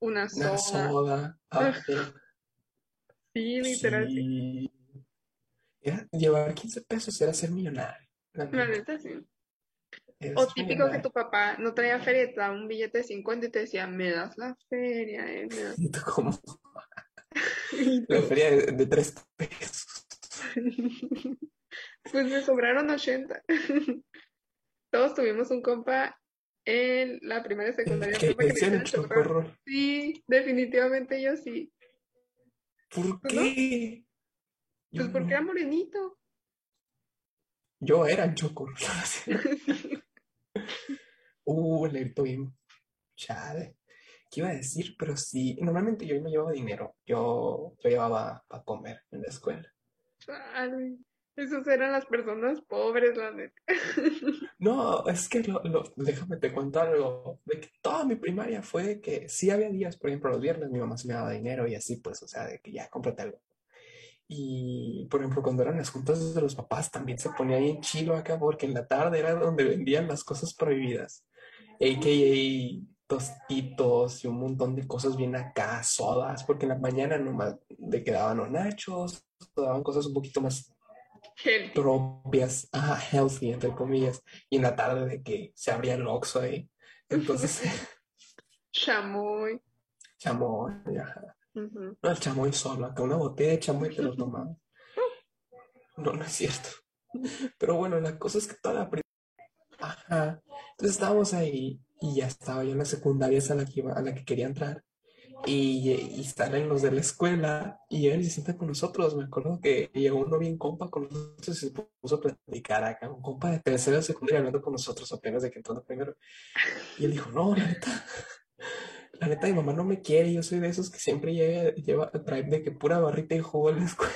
una soda. Una soda. Ah, sí, literal. sí. Era, llevar 15 pesos era ser millonario. La La neta. sí. Era O típico que millonario. tu papá no traía feria, te daba un billete de 50 y te decía, me das la feria, eh, me das. Y tú como Y la feria de, de 3 pesos. pues me sobraron 80. Todos tuvimos un compa en la primaria y secundaria Que le que el chocorrol. Sí, definitivamente yo sí. ¿Por ¿Tú no? qué? Pues porque era morenito. Yo era el chocorrol. Uh, le bien. Chale. ¿Qué iba a decir? Pero sí, normalmente yo no llevaba dinero. Yo, yo llevaba para comer en la escuela. Chale. Esos eran las personas pobres, la neta. No, es que lo, lo- déjame te cuento algo. De que toda mi primaria fue que sí había días, por ejemplo, los viernes mi mamá sí me daba dinero y así, pues, o sea, de que ya cómprate algo. Y, por ejemplo, cuando eran las juntas de los papás también se ponía bien chilo acá porque en la tarde era donde vendían las cosas prohibidas. AKA tostitos y un montón de cosas bien acá, sodas, porque en la mañana nomás de que daban o nachos, daban cosas un poquito más Healthy. propias, ah, healthy, entre comillas, y en la tarde de que se abría el Oxxo ahí. Entonces, Chamoy. chamoy, ajá. No, el chamoy solo, acá una botella de chamoy te lo tomaba. No, no es cierto. Pero bueno, la cosa es que toda la pri- Ajá. Entonces estábamos ahí y ya estaba yo en la secundaria a la que iba, a la que quería entrar. Y, y salen los de la escuela y y se sientan con nosotros. Me acuerdo que llegó uno bien compa con nosotros y se puso a platicar acá, un compa de tercera de secundaria hablando con nosotros apenas de que entrando primero. Y él dijo, no, la neta, la neta, mi mamá no me quiere, yo soy de esos que siempre llega, lleva, trae de que pura barrita y jugo a la escuela.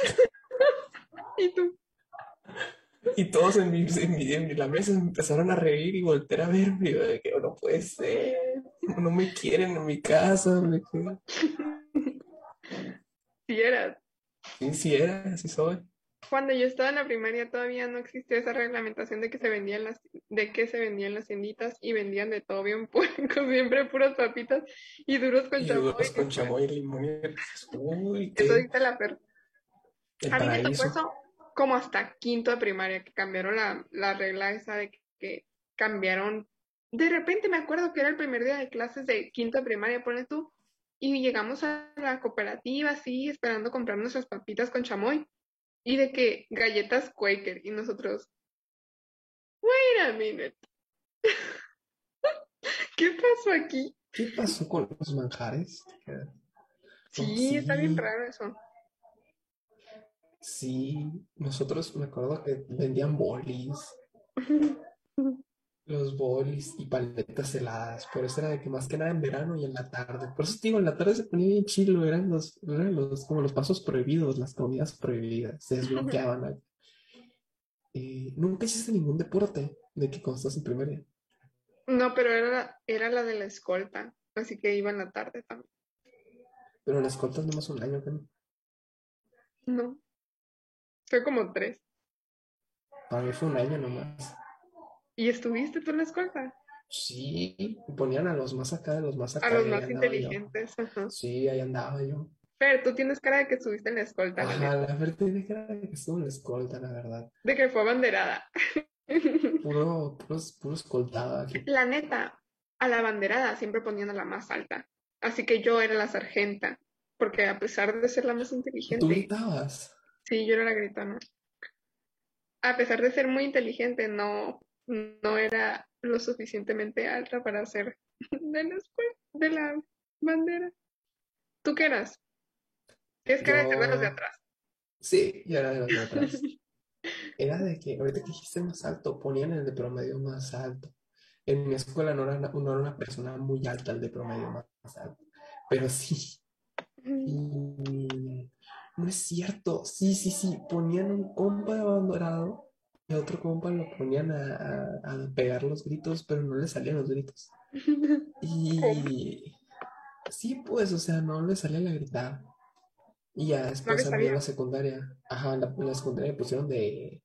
¿Y todos en, mi, en, mi- en la mesa empezaron a reír y voltear a verme. Y yo de que no puede ser, no me quieren en mi casa. que, Sí eras. Sí, sí era, así soy. Cuando yo estaba en la primaria todavía no existía esa reglamentación de que se vendían las, de que se vendían las tienditas y vendían de todo bien puerco, siempre puras papitas y duros con Y chamoy. duros con chamoy y limón. Uy, Eso qué dice la per. A mí me tocó eso como hasta quinto de primaria, que cambiaron la, la regla esa de que, que cambiaron. De repente me acuerdo que era el primer día de clases de quinto de primaria, ponle tú, y llegamos a la cooperativa así, esperando comprar nuestras papitas con chamoy, y de que galletas Quaker, y nosotros, wait a minute, ¿qué pasó aquí? ¿Qué pasó con los manjares? No, Sí, está bien sí. raro eso. Sí, nosotros me acuerdo que vendían bolis, los bolis y paletas heladas, por eso era de que más que nada en verano y en la tarde. Por eso te digo, en la tarde se ponía bien chilo, eran los, eran los, como los pasos prohibidos, las comidas prohibidas, se desbloqueaban. Eh, nunca hiciste ningún deporte de que cuando estás en primaria. No, pero era, la- era la de la escolta, así que iba en la tarde también. Pero las escoltas nomás un año, ¿no? No, fue como tres. Para mí fue un año nomás. ¿Y estuviste tú en la escolta? Sí, ponían a los más acá de los más A acá los y ahí más inteligentes. Ajá. Sí, ahí andaba yo. Pero tú tienes cara de que estuviste en la escolta, la Ajá, la verdad es que era de que estuvo en la escolta, la verdad. De que fue abanderada. Puro, puro escoltado aquí. La neta, a la abanderada siempre ponían a la más alta. Así que yo era la sargenta. Porque a pesar de ser la más ¿Tú inteligente, gritabas? Sí, yo era la gritona. A pesar de ser muy inteligente, no, no era lo suficientemente alta para ser de la escuela, de la bandera. ¿Tú qué eras? Tienes cara de ser de los de Yo, atrás. sí, yo era de los de atrás. Era de que, ahorita que dijiste más alto, ponían el de promedio más alto. En mi escuela no era, una- no era una persona muy alta el de promedio más alto. Pero sí, y no es cierto. Sí, sí, sí, ponían un compa de abanderado y a otro compa lo ponían a, a- a pegar los gritos, pero no le salían los gritos. Y sí, pues, o sea, no le salía la gritar. Y ya No después a mí en la secundaria, ajá, en la, en la secundaria me pusieron de...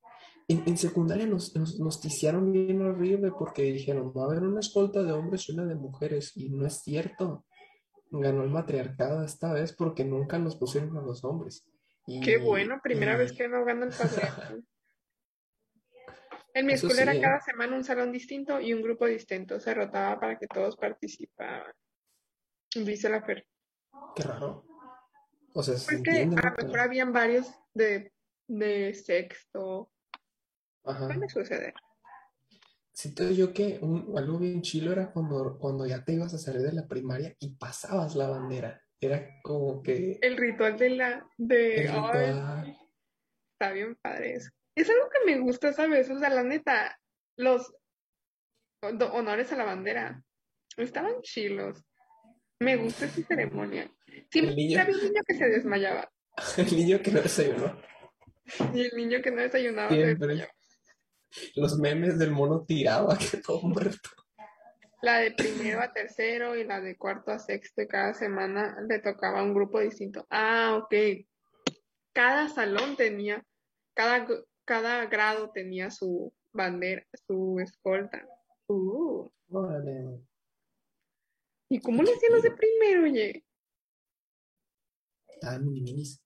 En, en secundaria nos, nos, nos ticiaron bien horrible porque dijeron, va a haber una escolta de hombres y una de mujeres, y no es cierto. Ganó el matriarcado esta vez porque nunca nos pusieron a los hombres. Qué bueno, primera vez que no gana el patriarcado. En mi eso escuela sí, era ¿eh? cada semana un salón distinto y un grupo distinto. Se rotaba para que todos participaban. Dice la Fer. Qué raro. O sea, se entiende, a lo mejor habían varios de, de sexto. ajá. Puede suceder. Siento yo que un, algo bien chilo era cuando, cuando ya te ibas a salir de la primaria y pasabas la bandera. Era como que El ritual de la, de, ritual. está bien padre eso. Es algo que me gusta, ¿sabes? O sea, la neta, los honores a la bandera estaban chilos. Me gusta esa ceremonia. Siempre niño, había un niño que se desmayaba el niño que no desayunó. y el niño que no desayunaba se Siempre. desmayaba. Los memes del mono tirado aquí todo muerto. La de primero a tercero y la de cuarto a sexto y cada semana le tocaba un grupo distinto. Ah, ok. Cada salón tenía, cada, cada grado tenía su bandera, su escolta. Uh. Órale. ¿Y cómo le hacían los de primero, oye? Ah, mini minis.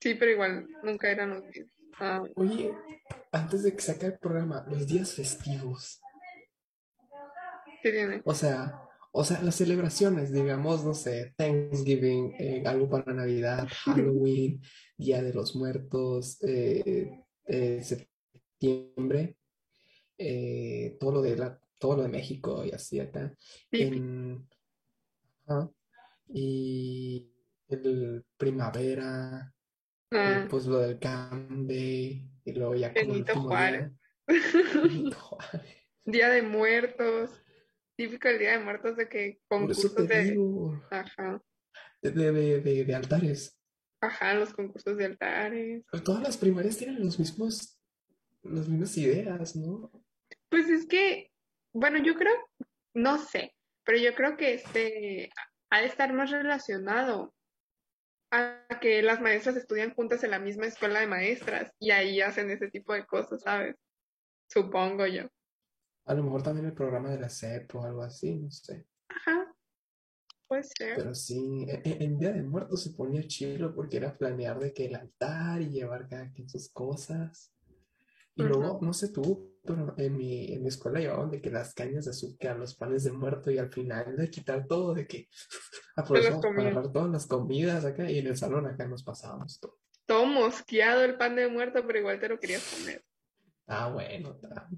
Sí, pero igual nunca eran los mismos. Ah, Oye, antes de que saque el programa, los días festivos. ¿qué? O sea, o sea, las celebraciones, digamos, no sé, Thanksgiving, eh, algo para Navidad, Halloween, Día de los Muertos, eh, eh, septiembre, todo lo de la, todo lo de México y así acá. En, ajá, y el primavera, Ah, pues lo del Camp Day, y luego ya Benito Juárez. día, Benito Juárez. Día de Muertos. Típico el Día de Muertos de que concursos de... digo, Ajá. de, de, de, de altares. Ajá, los concursos de altares. Pero todas las primarias tienen los mismos, las mismas ideas, ¿no? Pues es que, bueno, yo creo, no sé, pero yo creo que este ha de estar más relacionado a que las maestras estudian juntas en la misma escuela de maestras y ahí hacen ese tipo de cosas, ¿sabes? Supongo yo. A lo mejor también el programa de la SEP o algo así, no sé. Ajá, puede ser. Pero sí, e- e- en Día de Muertos se ponía chido porque era planear de que el altar y llevar cada quien sus cosas. Y luego, no sé tú, en mi, en mi escuela llevaban de que las cañas de azúcar, los panes de muerto y al final de quitar todo, de que aprovechamos para agarrar todas las comidas acá y en el salón acá nos pasábamos todo. Todo mosqueado el pan de muerto, pero igual te lo querías comer. Ah, bueno, ta.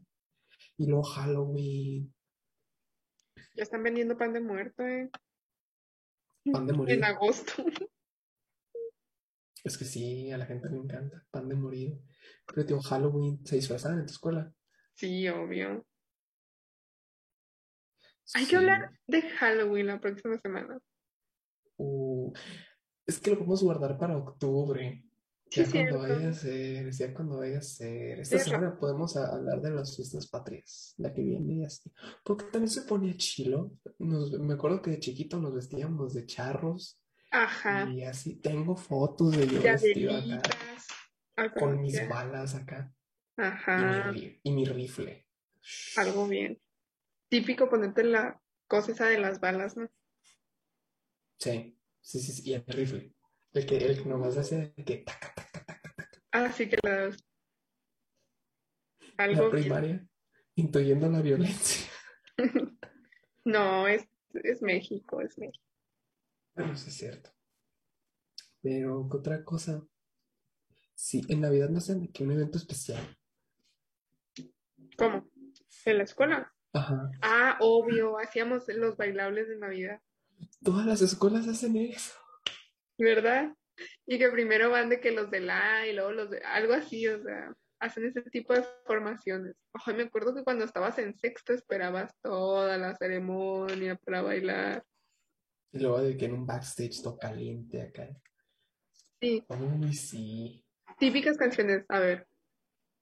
Y luego Halloween, Ya están vendiendo pan de muerto, ¿eh? pan de En morido. agosto. Es que sí, a la gente le encanta, pan de morido. Pero tío, Halloween, ¿se disfrazaban en tu escuela? Sí, obvio. Hay que hablar de Halloween la próxima semana. Uh, es que lo podemos guardar para octubre. Sí, Ya cuando vaya a ser, ya cuando vaya a ser. Esta semana podemos hablar de las fiestas patrias, la que viene y así. Porque también se ponía chilo. Nos- me acuerdo que de chiquito nos vestíamos de charros Ajá. y así. Tengo fotos de yo vestido acá, con mis balas acá y mi, Ajá. y mi rifle. Algo bien. Típico ponerte la cosa esa de las balas, ¿no? Sí, sí, sí, sí, y el rifle. El que, el que nomás hace que taca, taca, taca. Ah, sí que las... La Algo bien. primaria, intuyendo la violencia. No, es, es México, es México. Bueno, eso es cierto. Pero, ¿qué otra cosa? Sí, en Navidad no hacen que un evento especial. ¿Cómo? ¿En la escuela? Ajá. Ah, obvio, hacíamos los bailables de Navidad, Todas las escuelas hacen eso. ¿verdad? Y que primero van de que los de la y luego los de... Algo así, o sea, hacen ese tipo de formaciones. Ay, me acuerdo que cuando estabas en sexto esperabas toda la ceremonia para bailar. Y luego de que en un backstage todo caliente acá. Sí, Uy, sí. típicas canciones. A ver,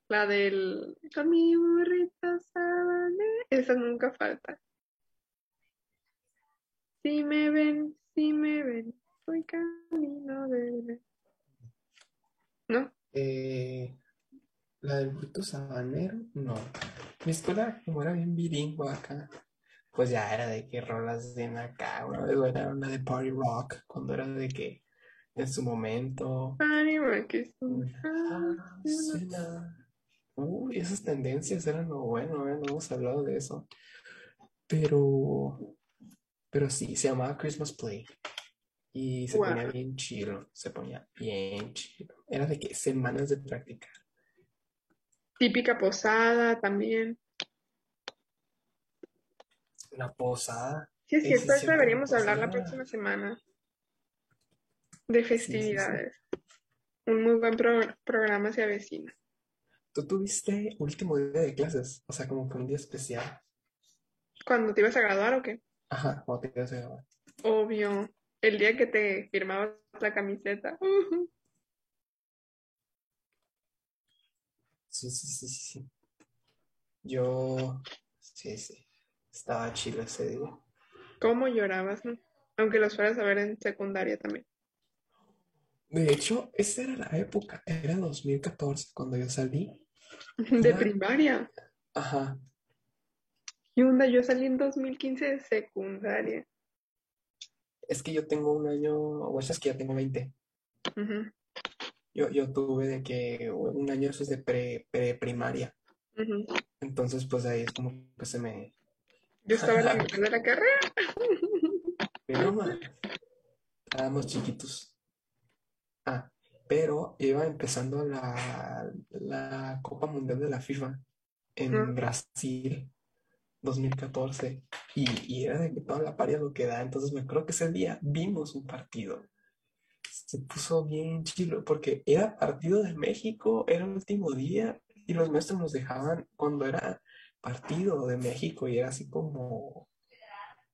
la del... Con mi burrito sabanero. Esa nunca falta. Si me ven, si me ven, voy camino de... ¿No? Eh, la del burrito sabanero, no. Mi escuela, como era bien bilingüe acá, pues ya era de que rolas de acá, una vez era una de Party Rock, cuando era de que en su momento. Party Rock es Ah, Uy, esas tendencias eran lo bueno, ¿eh? no hemos hablado de eso. Pero, pero sí, se llamaba Christmas Play. Y se ponía bien chido, se ponía bien chido. Era de que semanas de práctica. Típica posada también. La posada. Sí, es cierto, eso deberíamos hablar la próxima semana. De festividades. Un muy buen programa se avecina. ¿Tú tuviste último día de clases? O sea, como que un día especial. ¿Cuándo te ibas a graduar o qué? Ajá, cuando te ibas a graduar. Obvio. El día que te firmabas la camiseta. Sí, sí, sí, sí. Yo, sí, sí. Estaba chido ese día. ¿Cómo llorabas, no? Aunque los fueras a ver en secundaria también. De hecho, esa era la época, era 2014 cuando yo salí. ¿De primaria? Ajá. ¿Y onda? Yo salí en 2015 de secundaria. Es que yo tengo un año, o es que ya tengo 20. yo, yo tuve de que un año eso es de pre, pre primaria. Entonces, pues ahí es como que se me. Yo estaba en la mitad de la carrera. Pero, estábamos chiquitos. Ah, pero iba empezando la, la Copa Mundial de la FIFA en Brasil 2014 y, y, era de que toda la paria lo que da. Entonces me acuerdo que ese día vimos un partido. Se puso bien chido porque era partido de México, era el último día y los maestros nos dejaban cuando era partido de México y era así como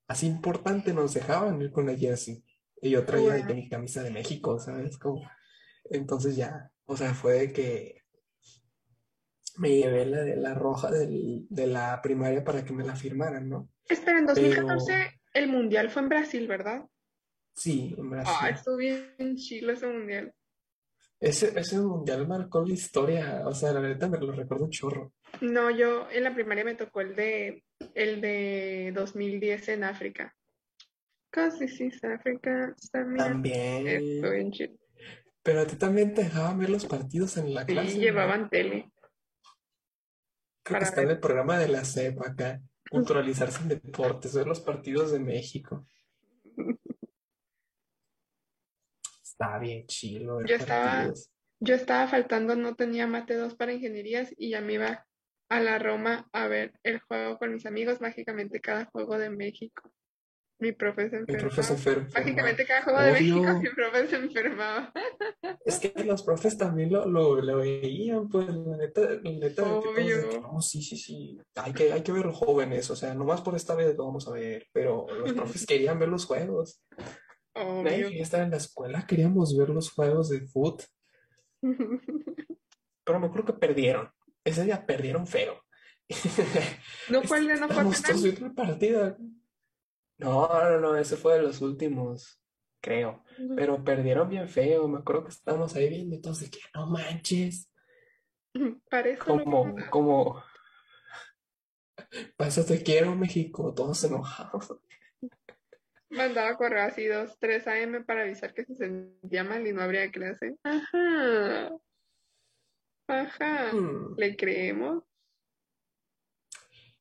así importante nos dejaban ir con la jersey. Y yo traía de mi camisa de México, ¿sabes? Como, entonces ya, o sea, fue de que me llevé la, de la roja del, de la primaria para que me la firmaran, ¿no? Espera, en 2014 el mundial fue en Brasil, ¿verdad? Sí, en Brasil. Ah, estuvo bien chilo ese mundial. Ese, ese mundial marcó la historia, o sea, la verdad me lo recuerdo un chorro. No, yo en la primaria me tocó el de el de 2010 en África. Casi sí, África también. Pero a ti también te dejaban ver los partidos en la clase. Sí, llevaban tele. Creo que está en el programa de la CEP acá. Culturalizarse en deportes, ver los partidos de México. Está bien chilo. Yo estaba, yo estaba faltando, no tenía mate 2 para ingenierías y ya me iba a la Roma a ver el juego con mis amigos, mágicamente cada juego de México. Mi profe se enfermaba. Mi profe se enfermaba. Mágicamente cada juego de México mi profe se enfermaba. Es que los profes también lo, lo, lo veían, pues la neta, la neta Obvio. no, sí, sí, sí, hay que, hay que ver los jóvenes, o sea, nomás por esta vez lo vamos a ver, pero los profes querían ver los juegos. Obvio. Nadie quería estar en la escuela, queríamos ver los juegos de foot. pero me acuerdo que perdieron, ese día perdieron feo. No fue el no fue partida. No, no, no, ese fue de los últimos, creo. Pero perdieron bien feo. Me acuerdo que estábamos ahí viendo entonces que no manches. Parece como, como, para te quiero, México, todos enojados. Mandaba correo así 2, 3 AM para avisar que se sentía mal y no habría clase. Ajá. Ajá. Hmm. ¿Le creemos?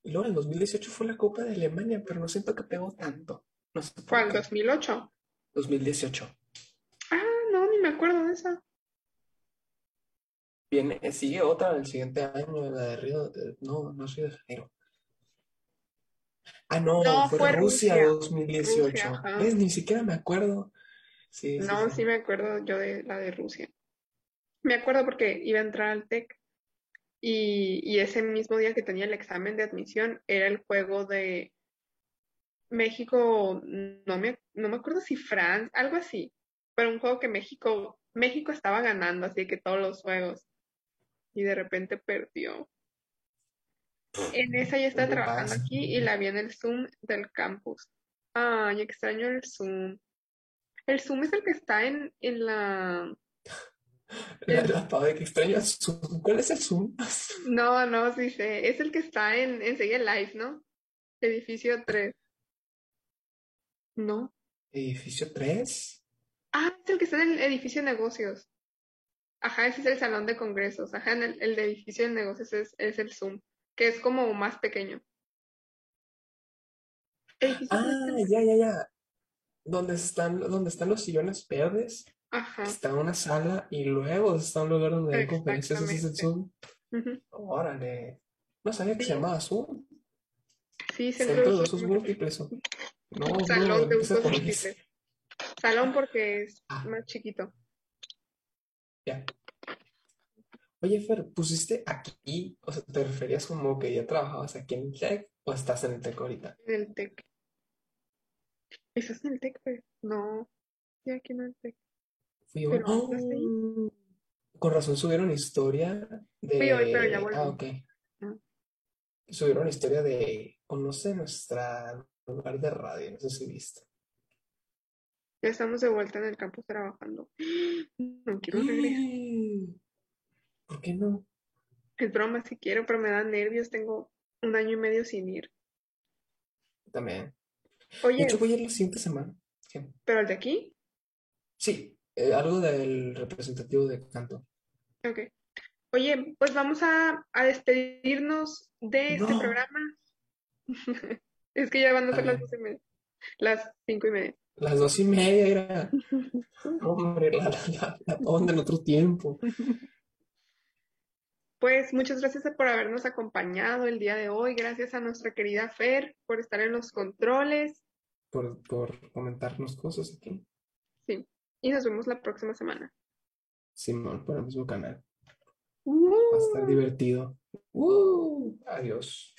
Y luego en 2018 fue la Copa de Alemania, pero no siento que pegó tanto. No sé ¿Cuál? ¿2008? 2018. Ah, no, ni me acuerdo de esa. Viene, sigue otra el siguiente año, la de Río. no, no soy de Janeiro. Ah, no, fue, Rusia, 2018. Ni siquiera me acuerdo. Sí, no, sí, me acuerdo yo de la de Rusia. Me acuerdo porque iba a entrar al TEC y, ese mismo día que tenía el examen de admisión era el juego de México, no me, no me acuerdo si Francia, algo así, pero un juego que México, México estaba ganando, así que todos los juegos, y de repente perdió. En esa ya estaba trabajando aquí y la vi en el Zoom del campus. Ay, extraño el Zoom. El Zoom es el que está en, en la la que extraña Zoom. ¿Cuál es el Zoom? No, no, sí sé. Es el que está en enseguida live, ¿no? Edificio 3. ¿No? ¿Edificio 3? Ah, es el que está en el edificio de negocios. Ajá, ese es el salón de congresos. Ajá, en el, el de edificio de negocios es, es el Zoom, que es como más pequeño. Edificio Ah, 3. ya, ya, ya. Donde están, donde están los sillones verdes, Ajá, está una sala y luego está un lugar donde hay conferencias, ese es el. Zoom. Órale. No sabía que se llamaba Zoom. Sí, centro Centro de usos múltiples. Salón de usos múltiples. Salón porque es Ah. más chiquito. Ya. Oye, Fer, ¿pusiste aquí? O sea, ¿te referías como que ya trabajabas aquí en el Tech o estás en el Tech ahorita? En el TEC. ¿Estás en el TEC, Fer? No, estoy aquí en el TEC. Fui hoy. Pero. ¡Oh! Con razón subieron historia Fui hoy, pero ya de... volví. Ah, ok. Ah. Subieron historia de Conoce nuestra lugar de radio, no sé si viste. Ya estamos de vuelta en el campus trabajando. No quiero regresar. ¿Por qué no? Es broma si quiero, pero me dan nervios. Tengo un año y medio sin ir. También. De Oye, hecho, voy a ir la siguiente semana. ¿Qué? ¿pero el de aquí? Sí, eh, algo del representativo de canto. Ok. Oye, pues vamos a, a despedirnos de este programa. Es que ya van a ser las doce y media. Las cinco y media. Las dos y media era. Hombre, la, la, la, la onda en otro tiempo. Pues muchas gracias por habernos acompañado el día de hoy. Gracias a nuestra querida Fer por estar en los controles. Por, por comentarnos cosas aquí. Y nos vemos la próxima semana. Simón, por el mismo canal. Va a estar divertido. Uh, adiós.